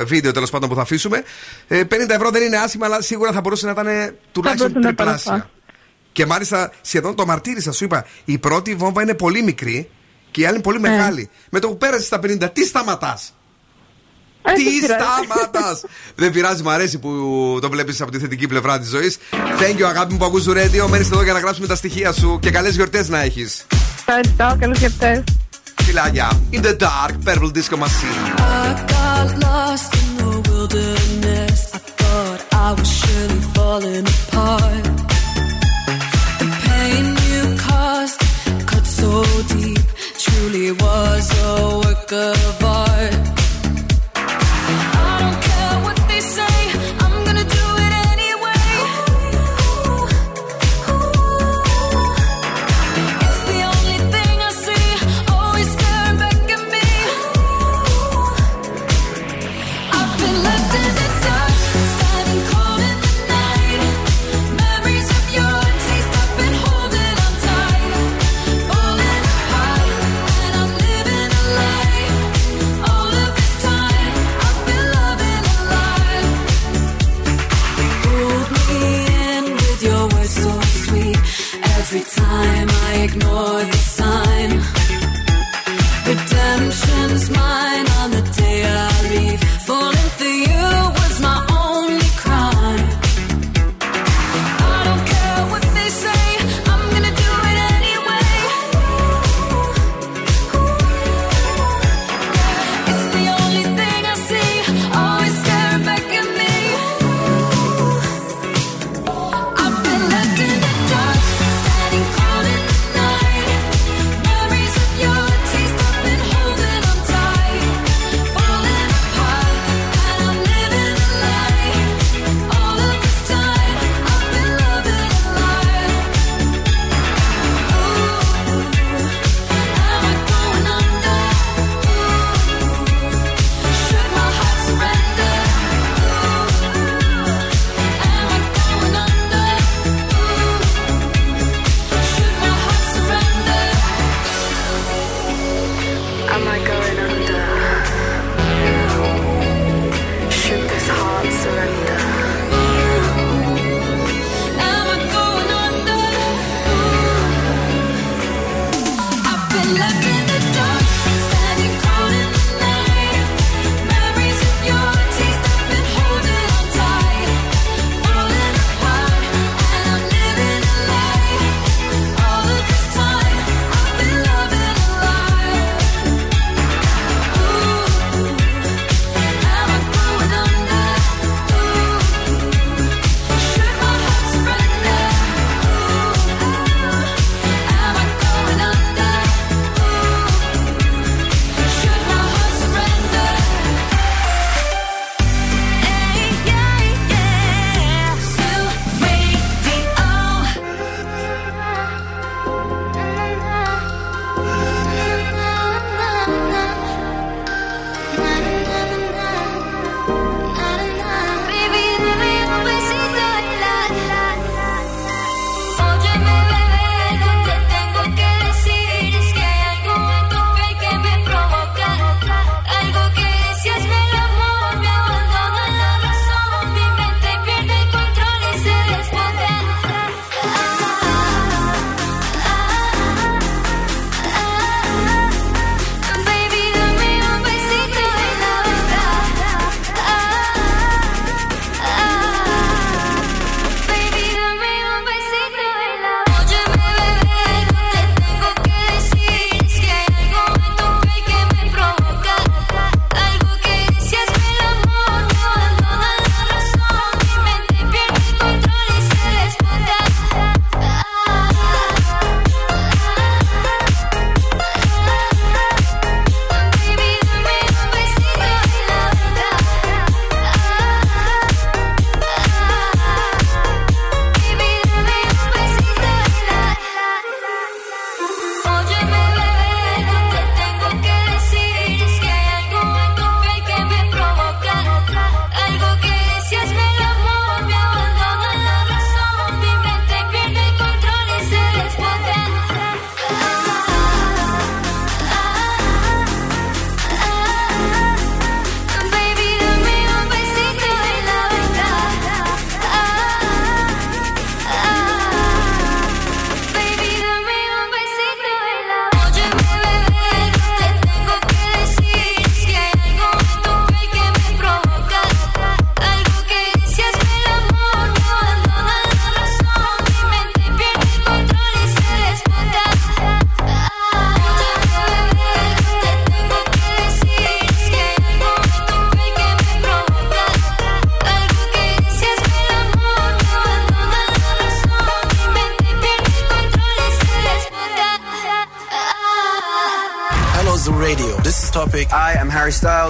Speaker 7: ε, βίντεο τέλος πάντων που θα αφήσουμε. Ε, 50 ευρώ δεν είναι άσχημα, αλλά σίγουρα θα μπορούσε να ήταν τουλάχιστον
Speaker 20: μπορούσε να
Speaker 7: τριπλάσια.
Speaker 20: παραπάνω.
Speaker 7: Και μάλιστα σχεδόν το μαρτύρησα, σου είπα. Η πρώτη βόμβα είναι πολύ μικρή και η άλλη είναι πολύ
Speaker 20: Ε.
Speaker 7: μεγάλη. Με το που πέρασες στα 50, τι σταματάς;
Speaker 20: Ε,
Speaker 7: Τι
Speaker 20: δεν πειράζει.
Speaker 7: σταματάς! δεν πειράζει, μου αρέσει που το βλέπεις από τη θετική πλευρά της ζωής. Thank you, αγάπη μου που ακούς το radio. Μένεις εδώ για να γράψουμε τα στοιχεία σου και καλές γιορτές να έχεις.
Speaker 21: Ευχαριστώ, καλούς γιορτές.
Speaker 7: Φιλάκια. In the dark, Purple Disco Machine.
Speaker 8: I got lost in the wilderness. I thought I was surely falling apart. The pain you caused cut so deep, truly was a work of art. Every time I ignore the sign.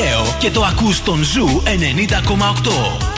Speaker 16: Νέο και το ακούς στον Zoo 90,8.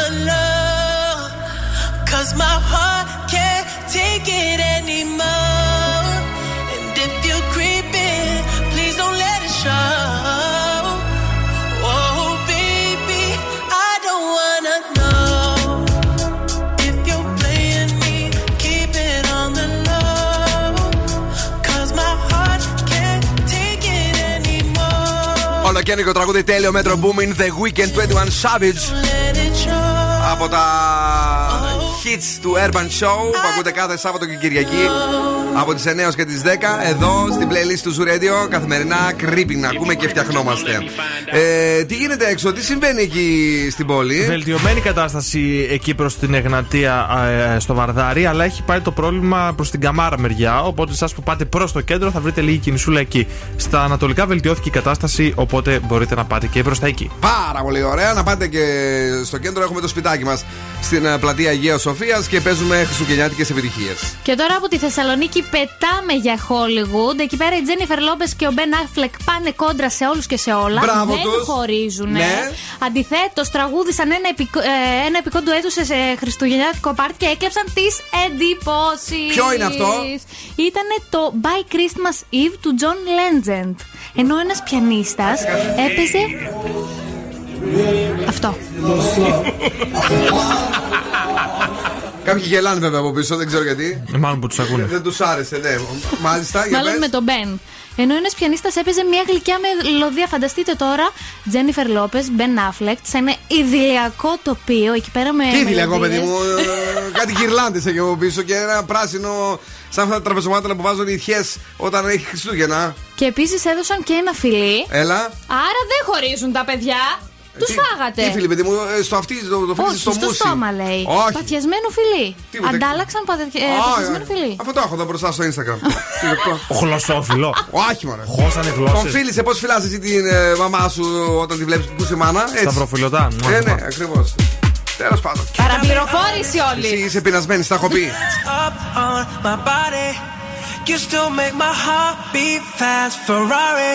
Speaker 2: the low. Cause my heart can't take it anymore. And if you're creeping, please don't let it show. Oh, baby, I don't wanna know. If you're playing me, keep it on the low. Cause my heart can't take it anymore.
Speaker 7: Ολοκαίνικο τραγούδι τέλειο μέτρο Booming The Weekend 21 Savage
Speaker 2: Let it show.
Speaker 7: Από τα hits του Urban Show που ακούτε κάθε Σάββατο και Κυριακή από τις 9 έως και τις 10 εδώ στην playlist του Zoo Radio καθημερινά creeping να ακούμε και φτιαχνόμαστε. Ε, τι γίνεται έξω, τι συμβαίνει εκεί στην πόλη;
Speaker 3: Βελτιωμένη κατάσταση εκεί προς την Εγνατία ε, στο Βαρδάρι, αλλά έχει πάει το πρόβλημα προς την Καμάρα μεριά. Οπότε, εσά που πάτε προς το κέντρο, θα βρείτε λίγη κινησούλα εκεί. Στα ανατολικά βελτιώθηκε η κατάσταση, οπότε μπορείτε να πάτε και προς τα εκεί.
Speaker 7: Πάρα πολύ ωραία. Να πάτε και στο κέντρο. Έχουμε το σπιτάκι μας στην ε, πλατεία Αγίας Σοφίας και παίζουμε χριστουγεννιάτικες επιτυχίες.
Speaker 4: Και τώρα από τη Θεσσαλονίκη πετάμε για Hollywood. Εκεί πέρα η Τζένιφερ Λόμπε και ο Μπεν Αφλεκ πάνε κόντρα σε όλους και σε όλα.
Speaker 7: Μπράβο
Speaker 4: Δεν
Speaker 7: τους.
Speaker 4: χωρίζουν.
Speaker 7: Ναι.
Speaker 4: Αντιθέτως, τραγούδισαν ένα, επικό, ε, ένα επικό του έτου σε σε χριστουγεννιάτικο πάρτι και έκλεψαν τις εντυπώσεις.
Speaker 7: Ποιο είναι αυτό;
Speaker 4: Ήταν το By Christmas Eve του John Legend. Ενώ ένας πιανίστας έπαιζε. Αυτό.
Speaker 7: Κάποιοι γελάνε βέβαια από πίσω, δεν ξέρω γιατί.
Speaker 3: Μάλλον που τους ακούνε.
Speaker 7: Δεν τους άρεσε, ναι. Μάλιστα, για
Speaker 4: Μάλλον
Speaker 7: πες.
Speaker 4: με τον Μπεν. Ενώ ένας πιανίστας έπαιζε μια γλυκιά μελωδία. Φανταστείτε τώρα, Τζένιφερ Λόπες, Μπεν Αφλεκτ, σε ένα ιδηλιακό τοπίο εκεί πέρα με.
Speaker 7: Τι ήθελε παιδί
Speaker 4: μελωδίες.
Speaker 7: μου, ε, κάτι γυρλάντε έχει από πίσω και ένα πράσινο σαν αυτά τα τραπεζομάτια που βάζουν οι θιέ όταν έχει Χριστούγεννα.
Speaker 4: Και επίσης έδωσαν και ένα φιλί.
Speaker 7: Έλα.
Speaker 4: Άρα δεν χωρίζουν τα παιδιά. Τους
Speaker 7: Τι-
Speaker 4: φάγατε.
Speaker 7: Τι φίλε, παιδί μου, ε, στο αυτή το, το φίλε
Speaker 4: Όχι,
Speaker 7: στο
Speaker 4: στο
Speaker 7: μουσι.
Speaker 4: στόμα λέει.
Speaker 7: Όχι.
Speaker 4: Παθιασμένο φιλί.
Speaker 7: Τίποτε.
Speaker 4: Αντάλλαξαν παθε- ε,
Speaker 7: Α,
Speaker 4: παθιασμένο
Speaker 7: ε,
Speaker 4: φιλί.
Speaker 7: Αυτό το έχω εδώ μπροστά στο Instagram.
Speaker 3: Γλωσσόφιλο.
Speaker 7: Όχι, μωρέ.
Speaker 3: Χώσανε
Speaker 7: Τον
Speaker 3: γλώσσες.
Speaker 7: φίλησε, πώς φυλάς εσύ την ε, μαμά σου όταν τη βλέπεις που είσαι μάνα. Έτσι.
Speaker 3: Σταυροφιλωτά.
Speaker 7: Ναι, ναι, ακριβώς. Τέλος πάντων.
Speaker 4: Παραπληροφόρηση όλοι.
Speaker 7: Εσύ είσαι πεινασμένη, στα έχω πει.
Speaker 16: up on my body. You still make my heart beat fast. Ferrari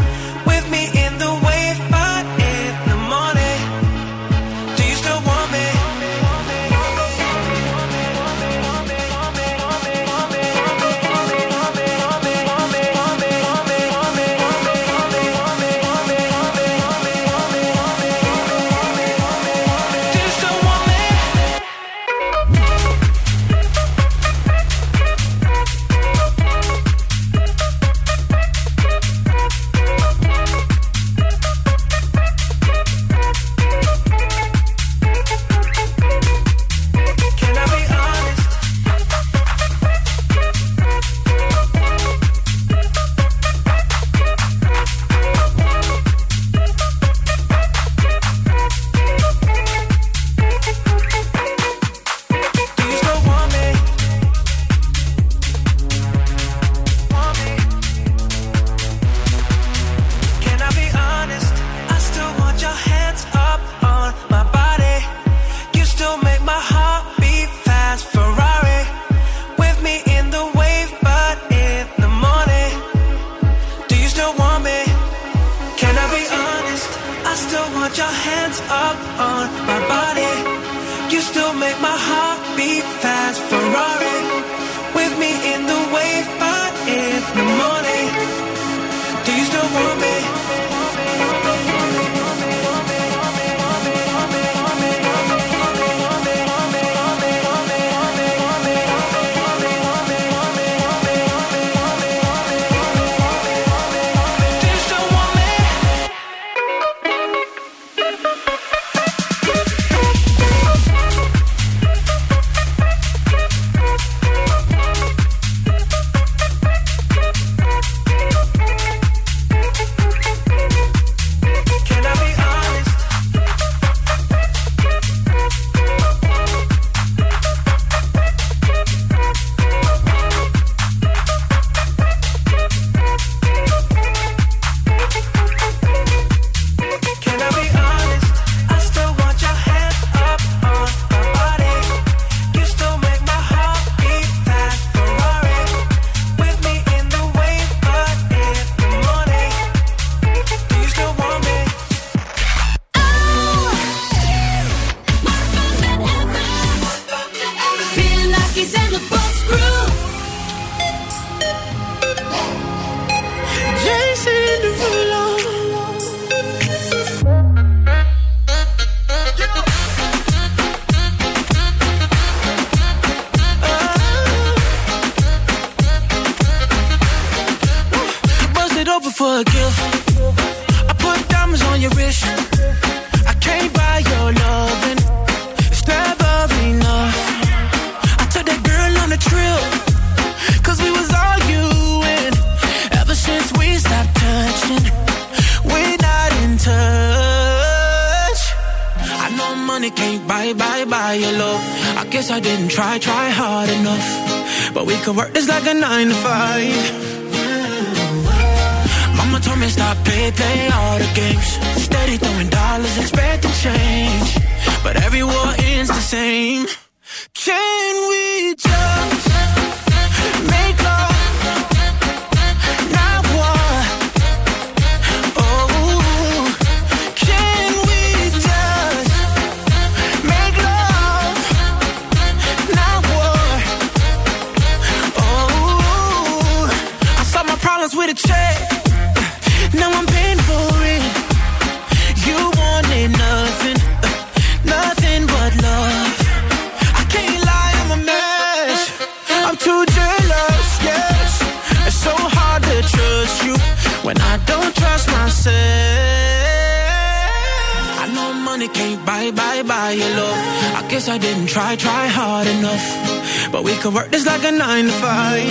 Speaker 16: could work this like a nine to five.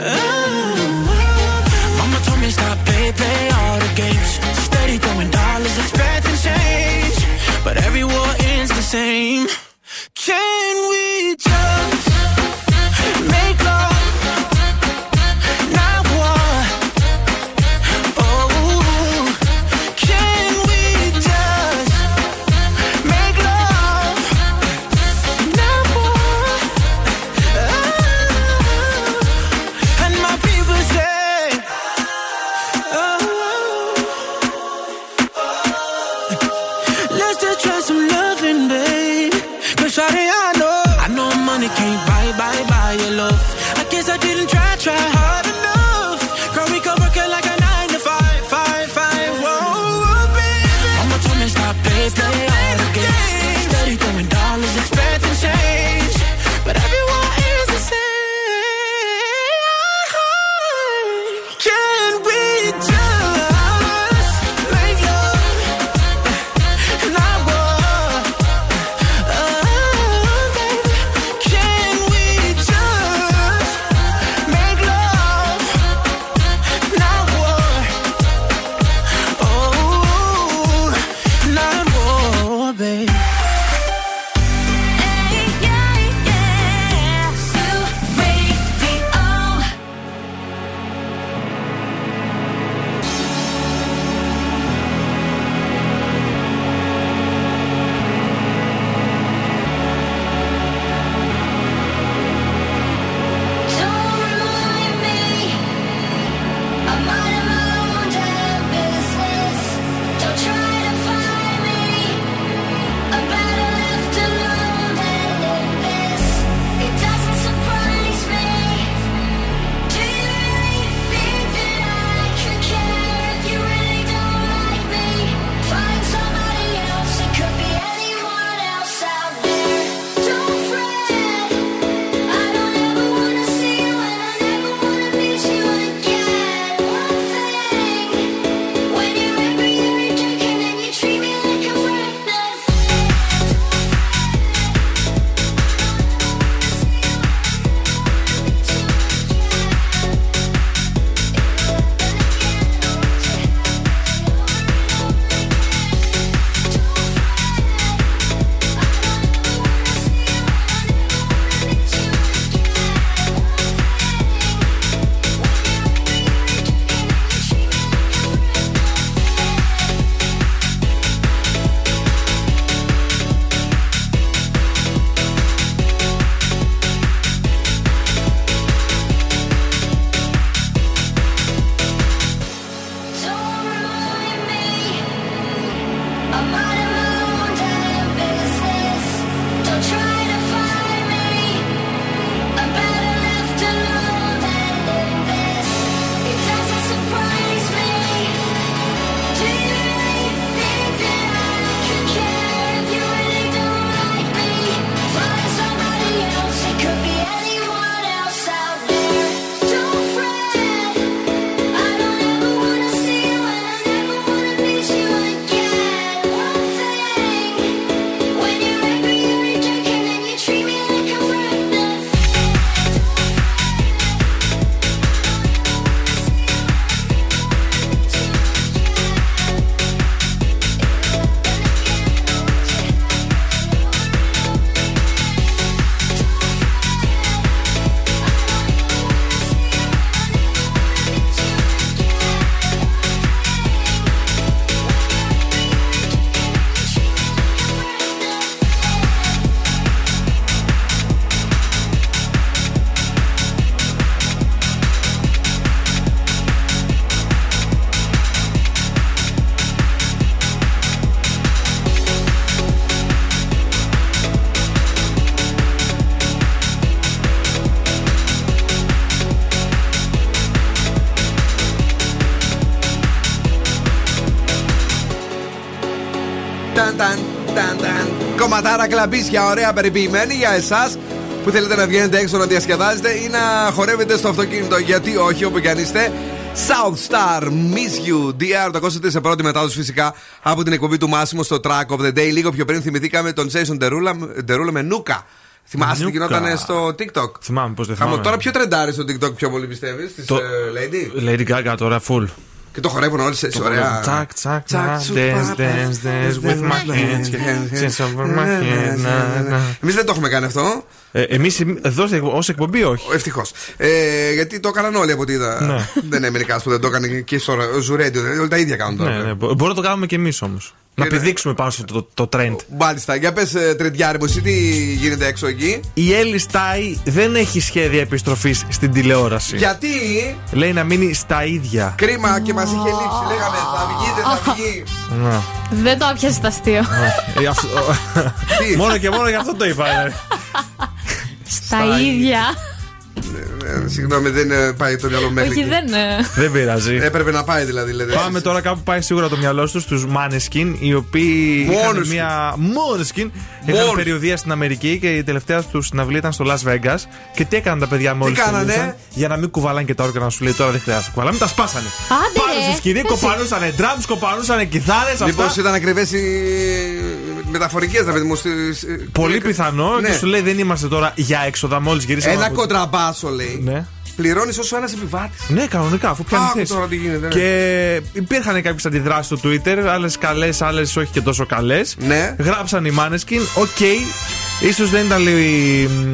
Speaker 16: Ooh. Mama told me stop, play, play all the games. Steady throwing dollars, expecting change, but every war ends the same.
Speaker 7: Κομματάρα κλαμπίσια, ωραία περιποιημένη για εσάς που θέλετε να βγαίνετε έξω να διασκεδάζετε ή να χορεύετε στο αυτοκίνητο. Γιατί όχι, όπου κι αν είστε. South Star, Miss You, DR, το ακούσατε σε πρώτη μετάδοση φυσικά από την εκπομπή του Μάσιμο στο Track of the Day. Λίγο πιο πριν θυμηθήκαμε τον Jason Derulo, Derulo με Νούκα. Θυμάσαι τι
Speaker 3: Νούκα.
Speaker 7: γινόταν στο TikTok;
Speaker 3: Θυμάμαι πώς δεν
Speaker 7: Χαμός,
Speaker 3: θυμάμαι.
Speaker 7: τώρα ποιο τρεντάρει στο TikTok πιο πολύ πιστεύεις, της
Speaker 3: Το-
Speaker 7: Lady;
Speaker 3: Lady Gaga τώρα full.
Speaker 7: Και το χορεύουν όλοι σε ωραία.
Speaker 3: Τσακ, τσακ,
Speaker 7: Τσακ,
Speaker 3: να,
Speaker 7: σου,
Speaker 3: dance,
Speaker 7: πα,
Speaker 3: dance, dance with my hands. Since over my head, να, να.
Speaker 7: Εμείς δεν το έχουμε κάνει αυτό.
Speaker 3: Ε, Εμείς εδώ ως εκπομπή όχι.
Speaker 7: Ευτυχώς. Ε, γιατί το έκαναν όλοι από ό,τι είδα.
Speaker 3: Ναι.
Speaker 7: Δεν είναι μερικά που δεν το έκανε και στο Ζουρέντιο. Δηλαδή όλοι τα ίδια κάνουν τώρα.
Speaker 3: Ναι, ναι, μπο- Μπορούμε να το κάνουμε και εμείς όμως. Να πηδήξουμε πάνω στο το, το trend.
Speaker 7: Μάλιστα, για πες τρεντιάρι μου, εσύ τι γίνεται έξω εκεί;
Speaker 3: Η Έλλη Στάι δεν έχει σχέδια επιστροφής στην τηλεόραση.
Speaker 7: Γιατί;
Speaker 3: Λέει να μείνει στα ίδια.
Speaker 7: κρίμα και μας είχε λείψει. Λέγαμε θα βγει, δεν θα βγει.
Speaker 3: Να.
Speaker 4: Δεν το άπιασε το αστείο.
Speaker 3: Ε, αυτό- μόνο και μόνο γι' αυτό το είπα. ε.
Speaker 4: Στα ίδια.
Speaker 7: Ε, Συγγνώμη, δεν ε, πάει το μυαλό μέχρι.
Speaker 4: Όχι,
Speaker 7: εκεί.
Speaker 4: δεν. ε.
Speaker 3: Δεν πειράζει.
Speaker 7: Έπρεπε να πάει δηλαδή, λέτε.
Speaker 3: Πάμε τώρα κάπου που πάει σίγουρα το μυαλό του στους Maneskin, οι οποίοι είχαν
Speaker 7: Måneskin.
Speaker 3: μια. Måneskin. Είχαν
Speaker 7: Måneskin.
Speaker 3: περιοδία στην Αμερική και η τελευταία τους συναυλία ήταν στο Las Vegas. Και τι έκαναν τα παιδιά μόλι
Speaker 7: κάνανε;
Speaker 3: Για να μην κουβαλάνε και τα όργανα σου λέει τώρα δεν χρειάζεται να κουβαλάμε, τα σπάσανε.
Speaker 4: Άντε,
Speaker 3: Πάνω
Speaker 4: ρε.
Speaker 3: στη σκηνή
Speaker 4: Έτσι.
Speaker 3: κοπανούσανε drums, κοπανούσανε κιθάρες
Speaker 7: Μήπω
Speaker 3: αυτά.
Speaker 7: ήταν ακριβές οι μεταφορικές, να παιδί μου. στις-
Speaker 3: Πολύ πιθανό
Speaker 7: Ναι.
Speaker 3: και σου λέει δεν είμαστε τώρα για έξοδα μόλις γυρίσαμε.
Speaker 7: Ένα
Speaker 3: από-
Speaker 7: κοντραμπάσο λέει.
Speaker 3: Ναι.
Speaker 7: Πληρώνεις όσο ένας επιβάτης.
Speaker 3: Ναι, κανονικά, αφού πιάνεις
Speaker 7: Άκου
Speaker 3: θέση.
Speaker 7: τώρα τι γίνεται, ναι.
Speaker 3: Και υπήρχαν κάποιες αντιδράσεις στο Twitter, άλλες καλές, άλλες όχι και τόσο καλές.
Speaker 7: Ναι.
Speaker 3: Γράψαν οι Maneskin, οκ. Ίσως δεν ήταν λίγο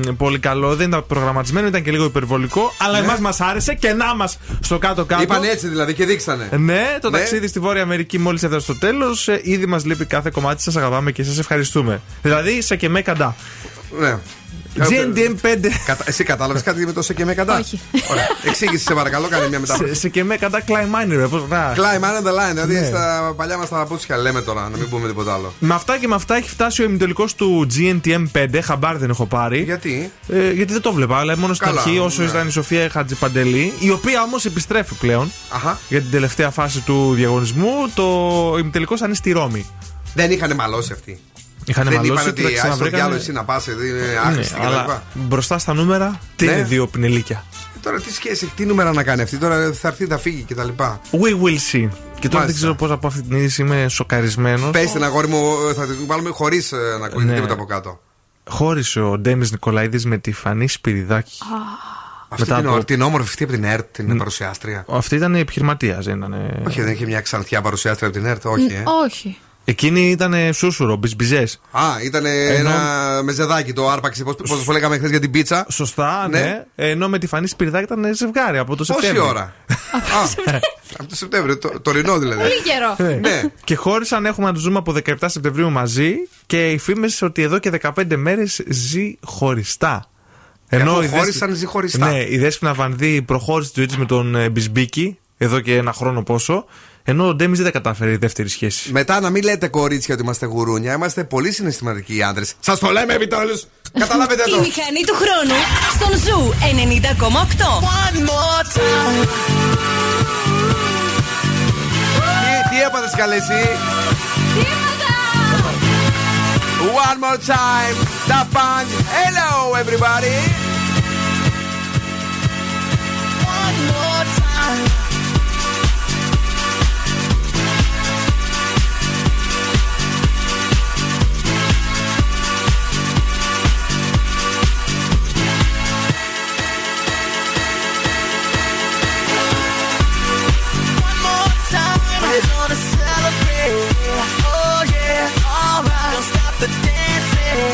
Speaker 3: μ, πολύ καλό, δεν ήταν προγραμματισμένο, ήταν και λίγο υπερβολικό. Αλλά
Speaker 7: Ναι.
Speaker 3: εμάς μας άρεσε και να μας στο κάτω-κάτω.
Speaker 7: Είπαν έτσι δηλαδή και δείξανε.
Speaker 3: Ναι, το
Speaker 7: Ναι.
Speaker 3: ταξίδι στη Βόρεια Αμερική μόλις έφτασε στο τέλος. Ήδη μας λείπει κάθε κομμάτι. Σας αγαπάμε και σας ευχαριστούμε. Δηλαδή, σε και με καντά.
Speaker 7: Ναι.
Speaker 3: GNDM5.
Speaker 7: Κατα- Εσύ κατάλαβες κάτι με το σε και με κατά;
Speaker 4: Όχι.
Speaker 7: Ωραία. Εξήγησες σε παρακαλώ, κάνε μια
Speaker 3: σε,
Speaker 7: μετάφραση.
Speaker 3: σε και με καντά Climb Miner. Πώς, να.
Speaker 7: Climb on the line, δηλαδή
Speaker 3: Ναι.
Speaker 7: στα παλιά μας τα παπούτσια λέμε τώρα, να μην πούμε τίποτα άλλο.
Speaker 3: Με αυτά και με αυτά έχει φτάσει ο ημιτελικός του GNTM5. Χαμπάρ δεν έχω πάρει.
Speaker 7: Γιατί;
Speaker 3: Ε, γιατί δεν το βλέπα, αλλά μόνο στην
Speaker 7: Καλά,
Speaker 3: αρχή, όσο
Speaker 7: ναι.
Speaker 3: ήταν η Σοφία Χατζηπαντελή, η οποία όμως επιστρέφει πλέον
Speaker 7: Αχα.
Speaker 3: για την τελευταία φάση του διαγωνισμού. Το ημιτελικός θα είναι στη Ρώμη.
Speaker 7: Δεν είχαν μαλώσει αυτοί.
Speaker 3: Είχαν
Speaker 7: Δεν
Speaker 3: μαλώσει
Speaker 7: είπαν
Speaker 3: και
Speaker 7: ότι
Speaker 3: τα
Speaker 7: άσε το
Speaker 3: ξαναβρήκανε.
Speaker 7: διάλογο εσύ να πας, είναι
Speaker 3: Ναι,
Speaker 7: άχρηστη κτλ.
Speaker 3: αλλά μπροστά στα νούμερα, τι
Speaker 7: Ναι.
Speaker 3: είναι δύο πινελίκια;
Speaker 7: Τώρα τι σχέση έχει, τι νούμερα να κάνει αυτή, τώρα θα έρθει, θα φύγει κτλ.
Speaker 3: We will see. Και τώρα δεν ξέρω πώς από αυτή την είδηση είμαι σοκαρισμένος.
Speaker 7: Πες την αγόρι μου, θα την βάλουμε χωρίς να ακούγεται
Speaker 3: Ναι.
Speaker 7: τίποτα από κάτω.
Speaker 3: Χώρισε ο Ντέμις Νικολαίδης με τη Φανή Σπυριδάκη.
Speaker 7: Αυτή
Speaker 3: Μετά
Speaker 7: την,
Speaker 3: από-
Speaker 7: από... την όμορφη αυτή από την ΕΡΤ, την παρουσιάστρια.
Speaker 3: Αυτή ήταν επιχειρηματίας, δεν ήταν.
Speaker 7: Όχι, δεν είχε μια ξανθιά παρουσιάστρια από την ΕΡΤ, όχι. Ε.
Speaker 4: Όχι.
Speaker 3: Εκείνη ήταν σούσουρο, μπισμπιζέ.
Speaker 7: Α, ήταν ένα μεζεδάκι το άρπαξε, πώ το λέγαμε χθες για την πίτσα.
Speaker 3: Σωστά, ναι.
Speaker 7: Ναι.
Speaker 3: Ενώ με τη Φανή Σπυριδάκη ήταν ζευγάρι από το
Speaker 7: Πόση
Speaker 3: Σεπτέμβριο.
Speaker 7: ώρα; Α, από το Σεπτέμβριο, το, το ρινό δηλαδή.
Speaker 4: Πολύ καιρό.
Speaker 3: Ναι.
Speaker 7: Ναι.
Speaker 3: Και χώρισαν, έχουμε να του ζούμε από 17 Σεπτεμβρίου μαζί και οι φήμες ότι εδώ και 15 μέρες ζει χωριστά.
Speaker 7: αφού
Speaker 3: η Δέσποι-
Speaker 7: χώρισαν, ζει χωριστά.
Speaker 3: Ναι, η Δέσποινα Βανδύ προχώρησε της ζωής της με τον ε, Μπισμπίκη εδώ και ένα χρόνο πόσο. Ενώ ο Ντέμις δεν τα κατάφερε η δεύτερη σχέση.
Speaker 7: Μετά να μην λέτε κορίτσια ότι είμαστε γουρούνια, είμαστε πολύ συναισθηματικοί οι άντρες. Σας το λέμε επιτέλους! Καταλάβετε
Speaker 19: Η
Speaker 7: το!
Speaker 19: μηχανή του χρόνου στον Zoo 90,8.
Speaker 1: One more time.
Speaker 7: Τι, τι έπαθες καλέ εσύ One more time The fun Hello everybody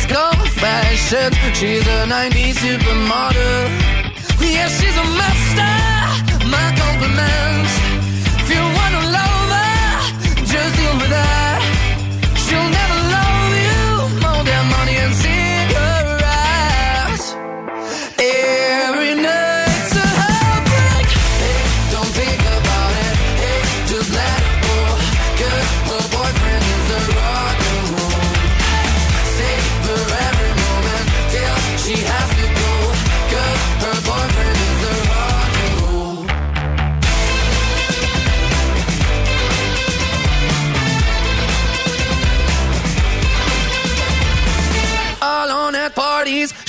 Speaker 1: It's Confessions. She's a 90s supermodel. Yeah, she's a master. My compliments.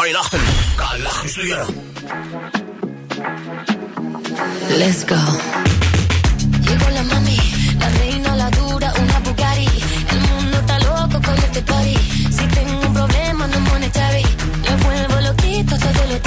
Speaker 22: Weihnachten. Weihnachten studieren.
Speaker 6: Let's go. Llegó la mami, la reina, la dura, una Bugatti. El mundo está loco con este party. Si tengo un problema, no monetary. Lo vuelvo loquito, todo lo.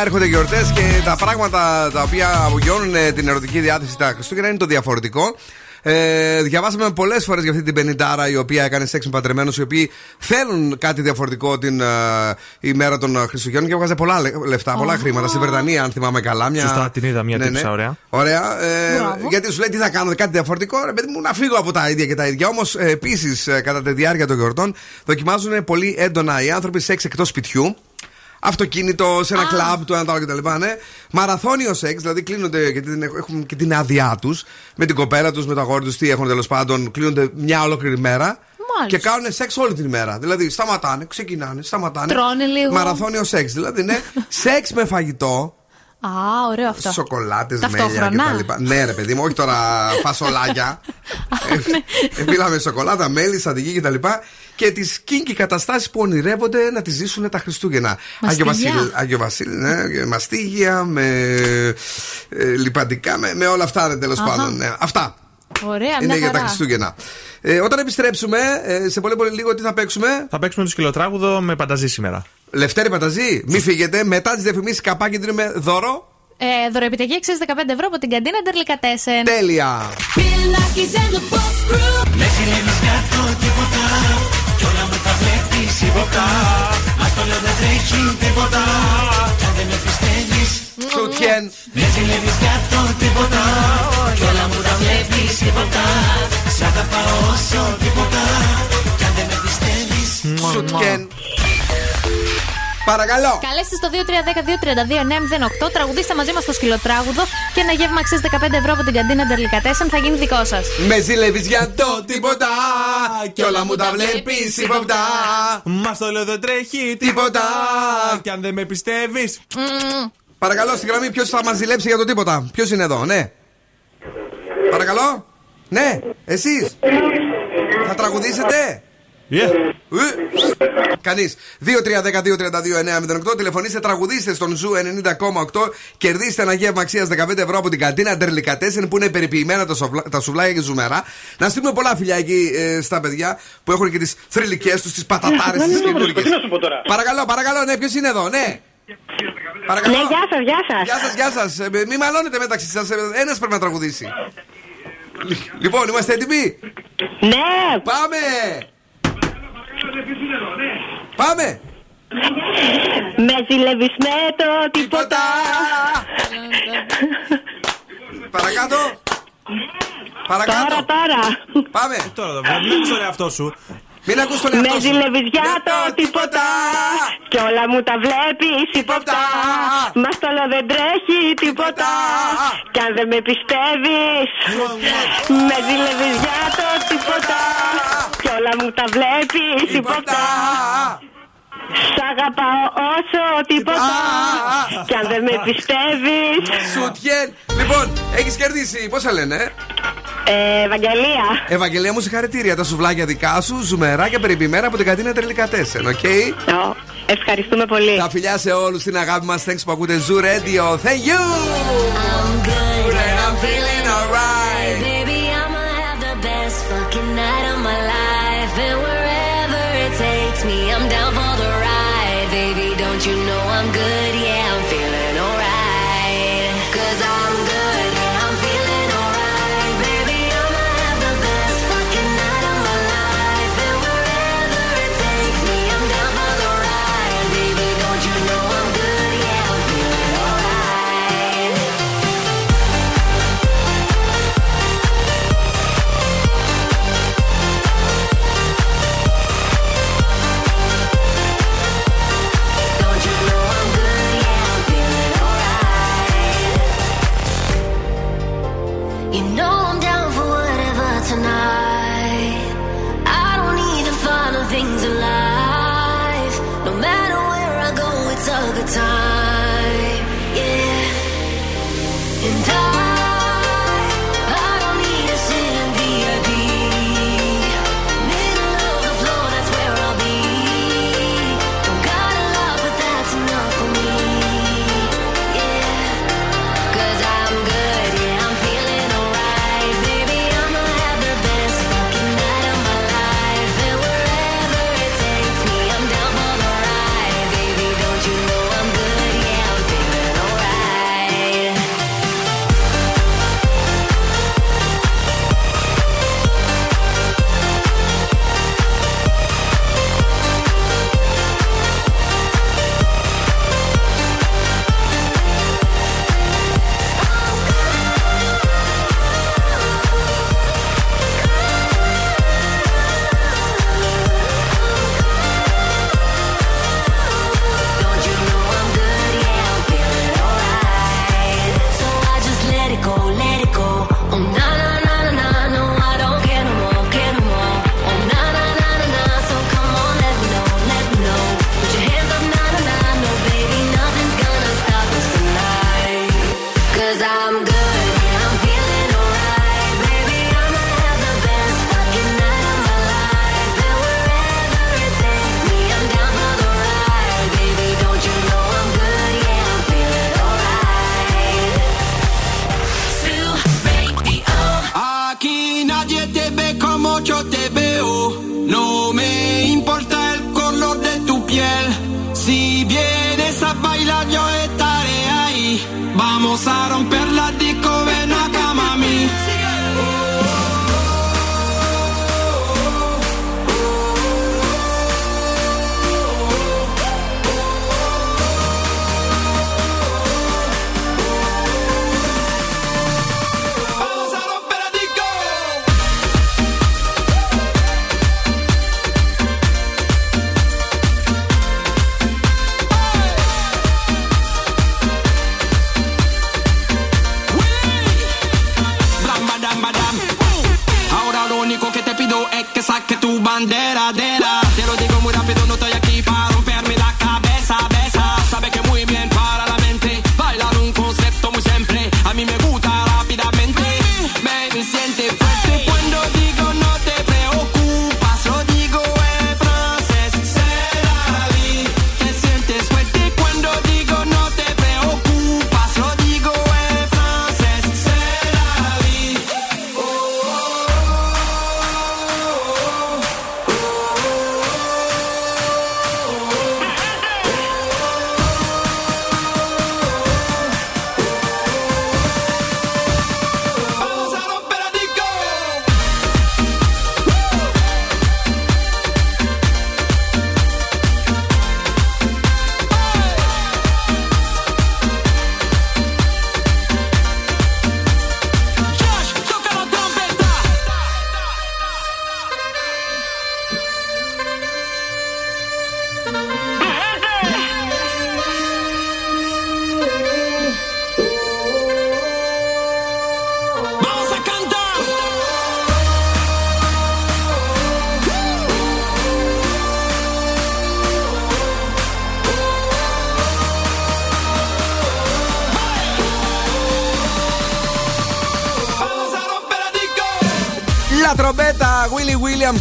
Speaker 7: Χριστούγεννα, έρχονται γιορτές και τα πράγματα τα οποία απογειώνουν ε, την ερωτική διάθεση τα Χριστούγεννα είναι το διαφορετικό. Ε, διαβάσαμε πολλές φορές για αυτή την πενιντάρα η οποία έκανε σεξ με παντρεμένους, οι οποίοι θέλουν κάτι διαφορετικό την ε, ημέρα των ε, Χριστουγέννων και έβγαζε πολλά λε- λεφτά, πολλά χρήματα. Στη Βρετανία, αν θυμάμαι καλά. Μια...
Speaker 3: Σωστά, την είδα μια
Speaker 7: Ναι,
Speaker 3: τύψα,
Speaker 7: ναι.
Speaker 3: ωραία.
Speaker 7: Ωραία. Ε, γιατί σου λέει τι θα κάνω, κάτι διαφορετικό. Ρε παιδί μου, να φύγω από τα ίδια και τα ίδια. Όμως, ε, επίσης, κατά τη διάρκεια των γιορτών, δοκιμάζουν πολύ έντονα οι άνθρωποι σεξ εκτός σπιτιού. Αυτοκίνητο, σε ένα κλαμπ, το ένα το άλλο κτλ. Ναι. Μαραθώνιο σεξ, δηλαδή κλείνονται γιατί την- έχουν και την άδειά τους με την κοπέλα τους, με το αγόρι τους, τι έχουν τέλος πάντων. Κλείνονται μια ολόκληρη μέρα. Και κάνουν σεξ όλη την ημέρα. Δηλαδή σταματάνε, ξεκινάνε, σταματάνε.
Speaker 4: Τρώνε λίγο.
Speaker 7: Μαραθώνιο σεξ. Δηλαδή, ναι, σεξ με φαγητό.
Speaker 4: Α, ωραίο αυτό.
Speaker 7: Σοκολάτες, μέλια
Speaker 4: Ταυτόχρονα.
Speaker 7: κτλ. Ναι, ρε παιδί μου, όχι τώρα φασολάκια. ε, Μιλάμε σοκολάτα, μέλι, σαντική κτλ. Και τις κίνκι καταστάσεις που ονειρεύονται να τις ζήσουν τα Χριστούγεννα. Άγιο
Speaker 4: Μαστίγια.
Speaker 7: Βασίλη, Άγιο Βασίλη, ναι, μαστίγια, με ε, λιπαντικά, με, με όλα αυτά τέλος
Speaker 4: Αχα.
Speaker 7: πάντων. Ναι. Αυτά
Speaker 4: Ωραία,
Speaker 7: είναι
Speaker 4: μια
Speaker 7: για τα
Speaker 4: χαρά.
Speaker 7: Χριστούγεννα. Ε, όταν επιστρέψουμε, ε, σε πολύ πολύ λίγο τι θα παίξουμε;
Speaker 3: Θα παίξουμε το σκυλοτράγουδο με πανταζή σήμερα.
Speaker 7: Λευτέρη Παταζή, μη φύγετε. Μετά τις διαφημίσεις καπάκι δίνουμε δώρο.
Speaker 4: Ε, δωροεπιταγή αξίζει 15 ευρώ από την καντίνα Ντερλικατέσεν.
Speaker 7: Τέλεια.
Speaker 17: Με ζηλεύεις κάτω τίποτα Κι όλα μου τα βλέπεις υποπτά Μας το λέω δεν τρέχει τίποτα Κι αν δεν με πιστεύεις
Speaker 7: Σουτιέν
Speaker 17: Με ζηλεύεις κάτω τίποτα Κι όλα μου τα βλέπεις υποπτά Σ' αγαπάω όσο τίποτα Κι αν δεν με πιστεύεις
Speaker 7: Σουτιέν Παρακαλώ.
Speaker 4: Καλέστε στο 2310-232-908, τραγουδίστε μαζί μας το σκυλοτράγουδο και ένα γεύμα αξίας 15 ευρώ από την καντίνα Ντερλικατέσεν θα γίνει δικό σας.
Speaker 7: Με ζηλεύεις για το τίποτα. Κι όλα μου τα βλέπεις ύποπτα.
Speaker 3: Μα το λέω δεν τρέχει
Speaker 7: τίποτα.
Speaker 3: Κι αν δεν με πιστεύεις.
Speaker 7: Παρακαλώ στη γραμμή, ποιος θα μας ζηλέψει για το τίποτα; Ποιος είναι εδώ, ναι. Παρακαλώ. Ναι, εσείς. Θα τραγουδήσετε.
Speaker 3: Yeah.
Speaker 7: Κανείς. 2-3-10-2-32-9-08. Τηλεφωνήστε, τραγουδίστε στον Zoo 90,8. Κερδίστε ένα γεύμα αξίας 15 ευρώ από την καντίνα Ντερλικατέσεν που είναι περιποιημένα τα, σοβλα... τα σουβλάκια και ζουμερά. Να στείλουμε πολλά φιλιά εκεί ε, στα παιδιά που έχουν και τις θρηλυκές τους, τις πατατάρες,
Speaker 23: Δεν
Speaker 7: τι
Speaker 23: είναι
Speaker 7: καινούργιες.
Speaker 23: τι να σου πω τώρα;
Speaker 7: Παρακαλώ, παρακαλώ, ναι, ποιος είναι εδώ, ναι. Παρακαλώ.
Speaker 23: Ναι, γεια σας, γεια σας.
Speaker 7: Γεια σας, γεια σας. Ε, μην μαλώνετε μεταξύ σας. Ένας πρέπει να τραγουδήσει. Λοιπόν, είμαστε έτοιμοι;
Speaker 23: Ναι.
Speaker 7: Πάμε. Πάμε!
Speaker 20: Με ζηλεύεις με το τίποτα.
Speaker 7: Παρακάτω. Ναι. Παρακάτω.
Speaker 20: Τώρα τώρα
Speaker 7: Πάμε.
Speaker 3: Ε, τώρα το βλέπεις τον εαυτό σου.
Speaker 7: Μην ακούς τον.
Speaker 20: Με το τίποτα. Κι όλα μου τα βλέπεις τιποτά. Μα το δεν τρέχει τίποτα. Κι αν δεν με πιστεύεις. Με για το τίποτα. Κι όλα μου τα βλέπεις ύποπτα. Σ' αγαπάω όσο τίποτα. Κι αν δεν με πιστεύεις.
Speaker 7: Σουτιέν. Λοιπόν, έχεις κερδίσει. Πώς σε λένε, ε,
Speaker 20: Ευαγγελία.
Speaker 7: Ευαγγελία μου, συγχαρητήρια. Τα σουβλάκια δικά σου, ζουμερά και περιποιημένα από την κατίνα τελικά 4, οκ.
Speaker 20: Ευχαριστούμε πολύ.
Speaker 7: Τα φιλιά σε όλους την αγάπη μας. Thanks που ακούτε Zoo Radio. Thank you. I'm
Speaker 6: good and I'm feeling alright. Baby, I'ma have the best fucking night of my life. you know I'm good, yeah.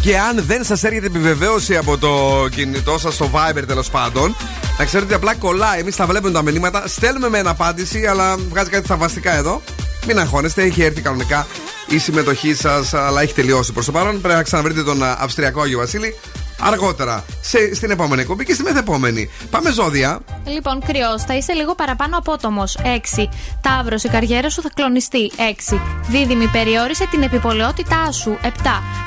Speaker 7: Και αν δεν σας έρχεται επιβεβαίωση από το κινητό σας στο Viber τέλος πάντων, να ξέρετε ότι απλά κολλάει. Εμείς τα βλέπουμε τα μηνύματα, στέλνουμε με ένα απάντηση, αλλά βγάζει κάτι θαυμαστικά εδώ. Μην αγχώνεστε, έχει έρθει κανονικά η συμμετοχή σας, αλλά έχει τελειώσει προς το παρόν. Πρέπει να ξαναβρείτε τον α, Αυστριακό Άγιο Βασίλη αργότερα σε, στην επόμενη εκπομπή και στη μεθεπόμενη. Πάμε ζώδια.
Speaker 4: Λοιπόν, κρυό, θα είσαι λίγο παραπάνω απότομος. 6. Ταύρος, η καριέρα σου θα κλονιστεί. 6. Δίδυμη, περιόρισε την επιπολαιότητά σου. 7.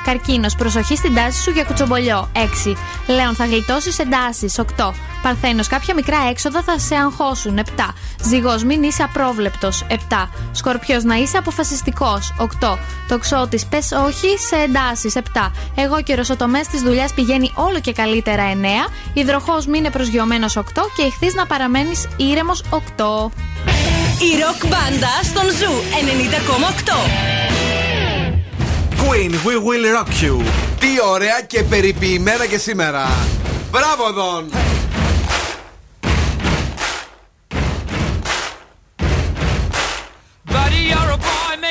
Speaker 4: Καρκίνος, προσοχή στην τάση σου για κουτσομπολιό. 6. Λέων, θα γλιτώσεις εντάσεις. 8. Παρθένος, κάποια μικρά έξοδα θα σε αγχώσουν. 7. Ζυγός, μην είσαι απρόβλεπτος. 7. Σκορπιός, να είσαι αποφασιστικός. 8. Τοξότης, πες όχι σε εντάσεις. 7. Εγώ καιρο, ο τομέα της δουλειάς πηγαίνει όλο και καλύτερα. 9. Υδροχός, μείνε προσγειωμένος. 8. Και ηχθείς να παραμένεις ήρεμος. 8.
Speaker 8: Η ροκ μπάντα στον Ζου 90,8.
Speaker 3: Queen, we will rock you.
Speaker 7: Τι ωραία και περιποιημένα και σήμερα. Μπράβο, Δον!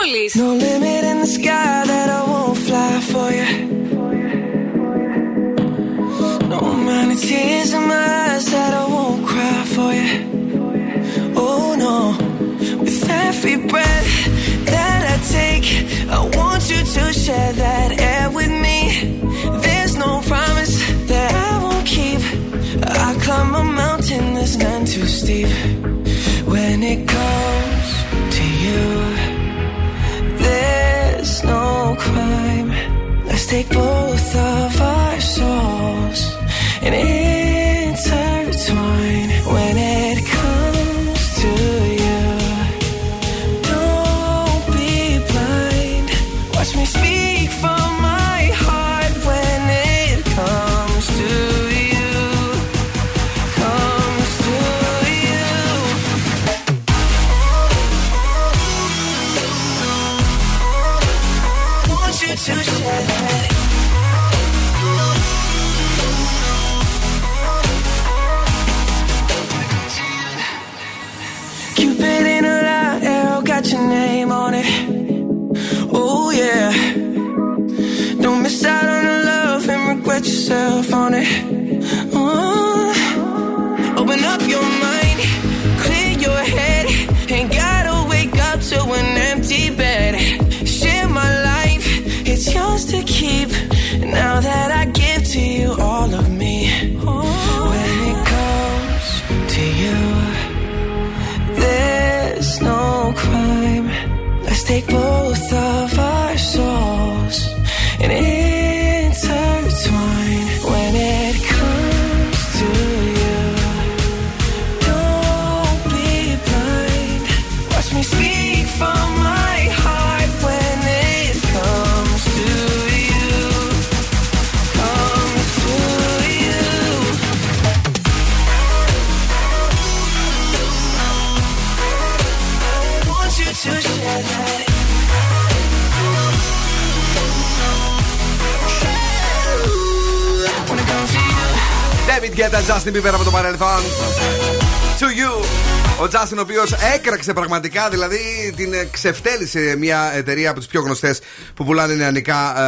Speaker 24: πόλης.
Speaker 16: No limit in the sky that I won't fly for you. No amount of tears in my eyes that I won't cry for you. Oh no, with every breath that I take, I want you to share that air with me. There's no promise that I won't keep. I climb a mountain that's none too steep. When it comes take both yourself on it.
Speaker 7: David Guetta, Justin Bieber από το παρελθόν. To you. Ο Justin, ο οποίος έκραξε πραγματικά, δηλαδή την ε, ξεφτέλησε μια εταιρεία από τις πιο γνωστές που πουλάνε νεανικά ε,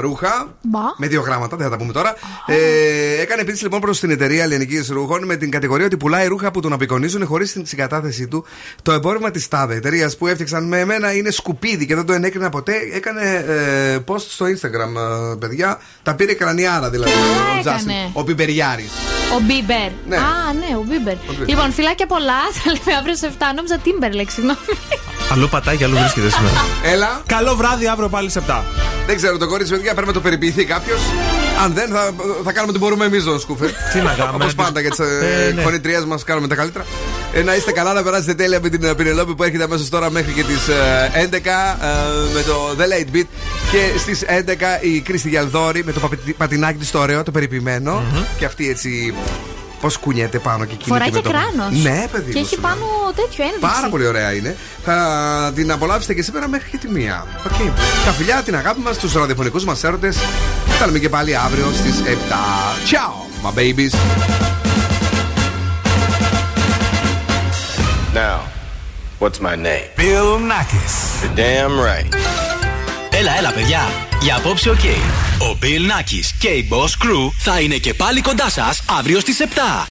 Speaker 7: ρούχα.
Speaker 4: Μπα.
Speaker 7: Με δύο γράμματα, δεν θα τα πούμε τώρα. Ε, έκανε επίσης λοιπόν προς την εταιρεία ελληνικής ρούχων με την κατηγορία ότι πουλάει ρούχα που τον απεικονίζουν χωρίς την συγκατάθεσή του. Το εμπόρευμα της τάδε εταιρείας που έφτιαξαν με εμένα είναι σκουπίδι και δεν το ενέκρινα ποτέ. Έκανε ε, post στο Instagram, ε, παιδιά. Τα πήρε κρανιάρα δηλαδή. ο
Speaker 4: έκανε.
Speaker 7: Justin, ο Πιπεριάρη.
Speaker 4: Ο Μπίμπερ.
Speaker 7: Ναι.
Speaker 4: Α, ναι, ο Μπίμπερ.
Speaker 7: Μπίμπερ.
Speaker 4: Λοιπόν, φιλάκια πολλά. Θα λέμε αύριο σε 7. Νόμιζα Timberlake, συγγνώμη.
Speaker 3: Αλλού πατάει και αλλού βρίσκεται σήμερα.
Speaker 7: Έλα.
Speaker 3: Καλό βράδυ, αύριο πάλι σε 7.
Speaker 7: Δεν ξέρω το κορίτσι, παιδιά, πρέπει να το περιποιηθεί κάποιος. Αν δεν, θα, θα κάνουμε ό,τι μπορούμε εμείς, τον Σκούφερ.
Speaker 3: Τι να κάνουμε,
Speaker 7: Όπως
Speaker 3: να
Speaker 7: πάντα για τις
Speaker 3: Ε, ναι.
Speaker 7: εκφωνητριές μας κάνουμε τα καλύτερα. Ε, να είστε καλά, να περάσετε τέλεια με την ε, Πινελόπη που έρχεται αμέσως τώρα μέχρι και τις 11 ε, με το The Late Beat. Και στις 11 η Κρίστη Γιαλδόρη με το παπι- πατινάκι της το ωραίο, το περιποιημένο Και αυτή έτσι. Πώς κουνιέται πάνω και κινείται.
Speaker 4: Φοράει
Speaker 7: με
Speaker 4: και
Speaker 7: το-
Speaker 4: κράνος.
Speaker 7: Ναι, παιδί.
Speaker 4: Και
Speaker 7: μου,
Speaker 4: έχει
Speaker 7: σου λέω.
Speaker 4: πάνω τέτοιο ένδειξη.
Speaker 7: Πάρα πολύ ωραία είναι. Θα την απολαύσετε και σήμερα μέχρι και τη μία. Οκ. Τα φιλιά, την αγάπη μας, τους ραδιοφωνικούς μας έρωτες. Θα τα λέμε και πάλι αύριο στις 7. Ciao, my babies.
Speaker 22: Now, what's my name?
Speaker 2: Bill Nakis.
Speaker 22: You're damn right.
Speaker 2: Έλα, έλα, παιδιά. Για απόψε, οκ. Ο Bill Nakis και η Boss Crew θα είναι και πάλι κοντά σας αύριο στις 7.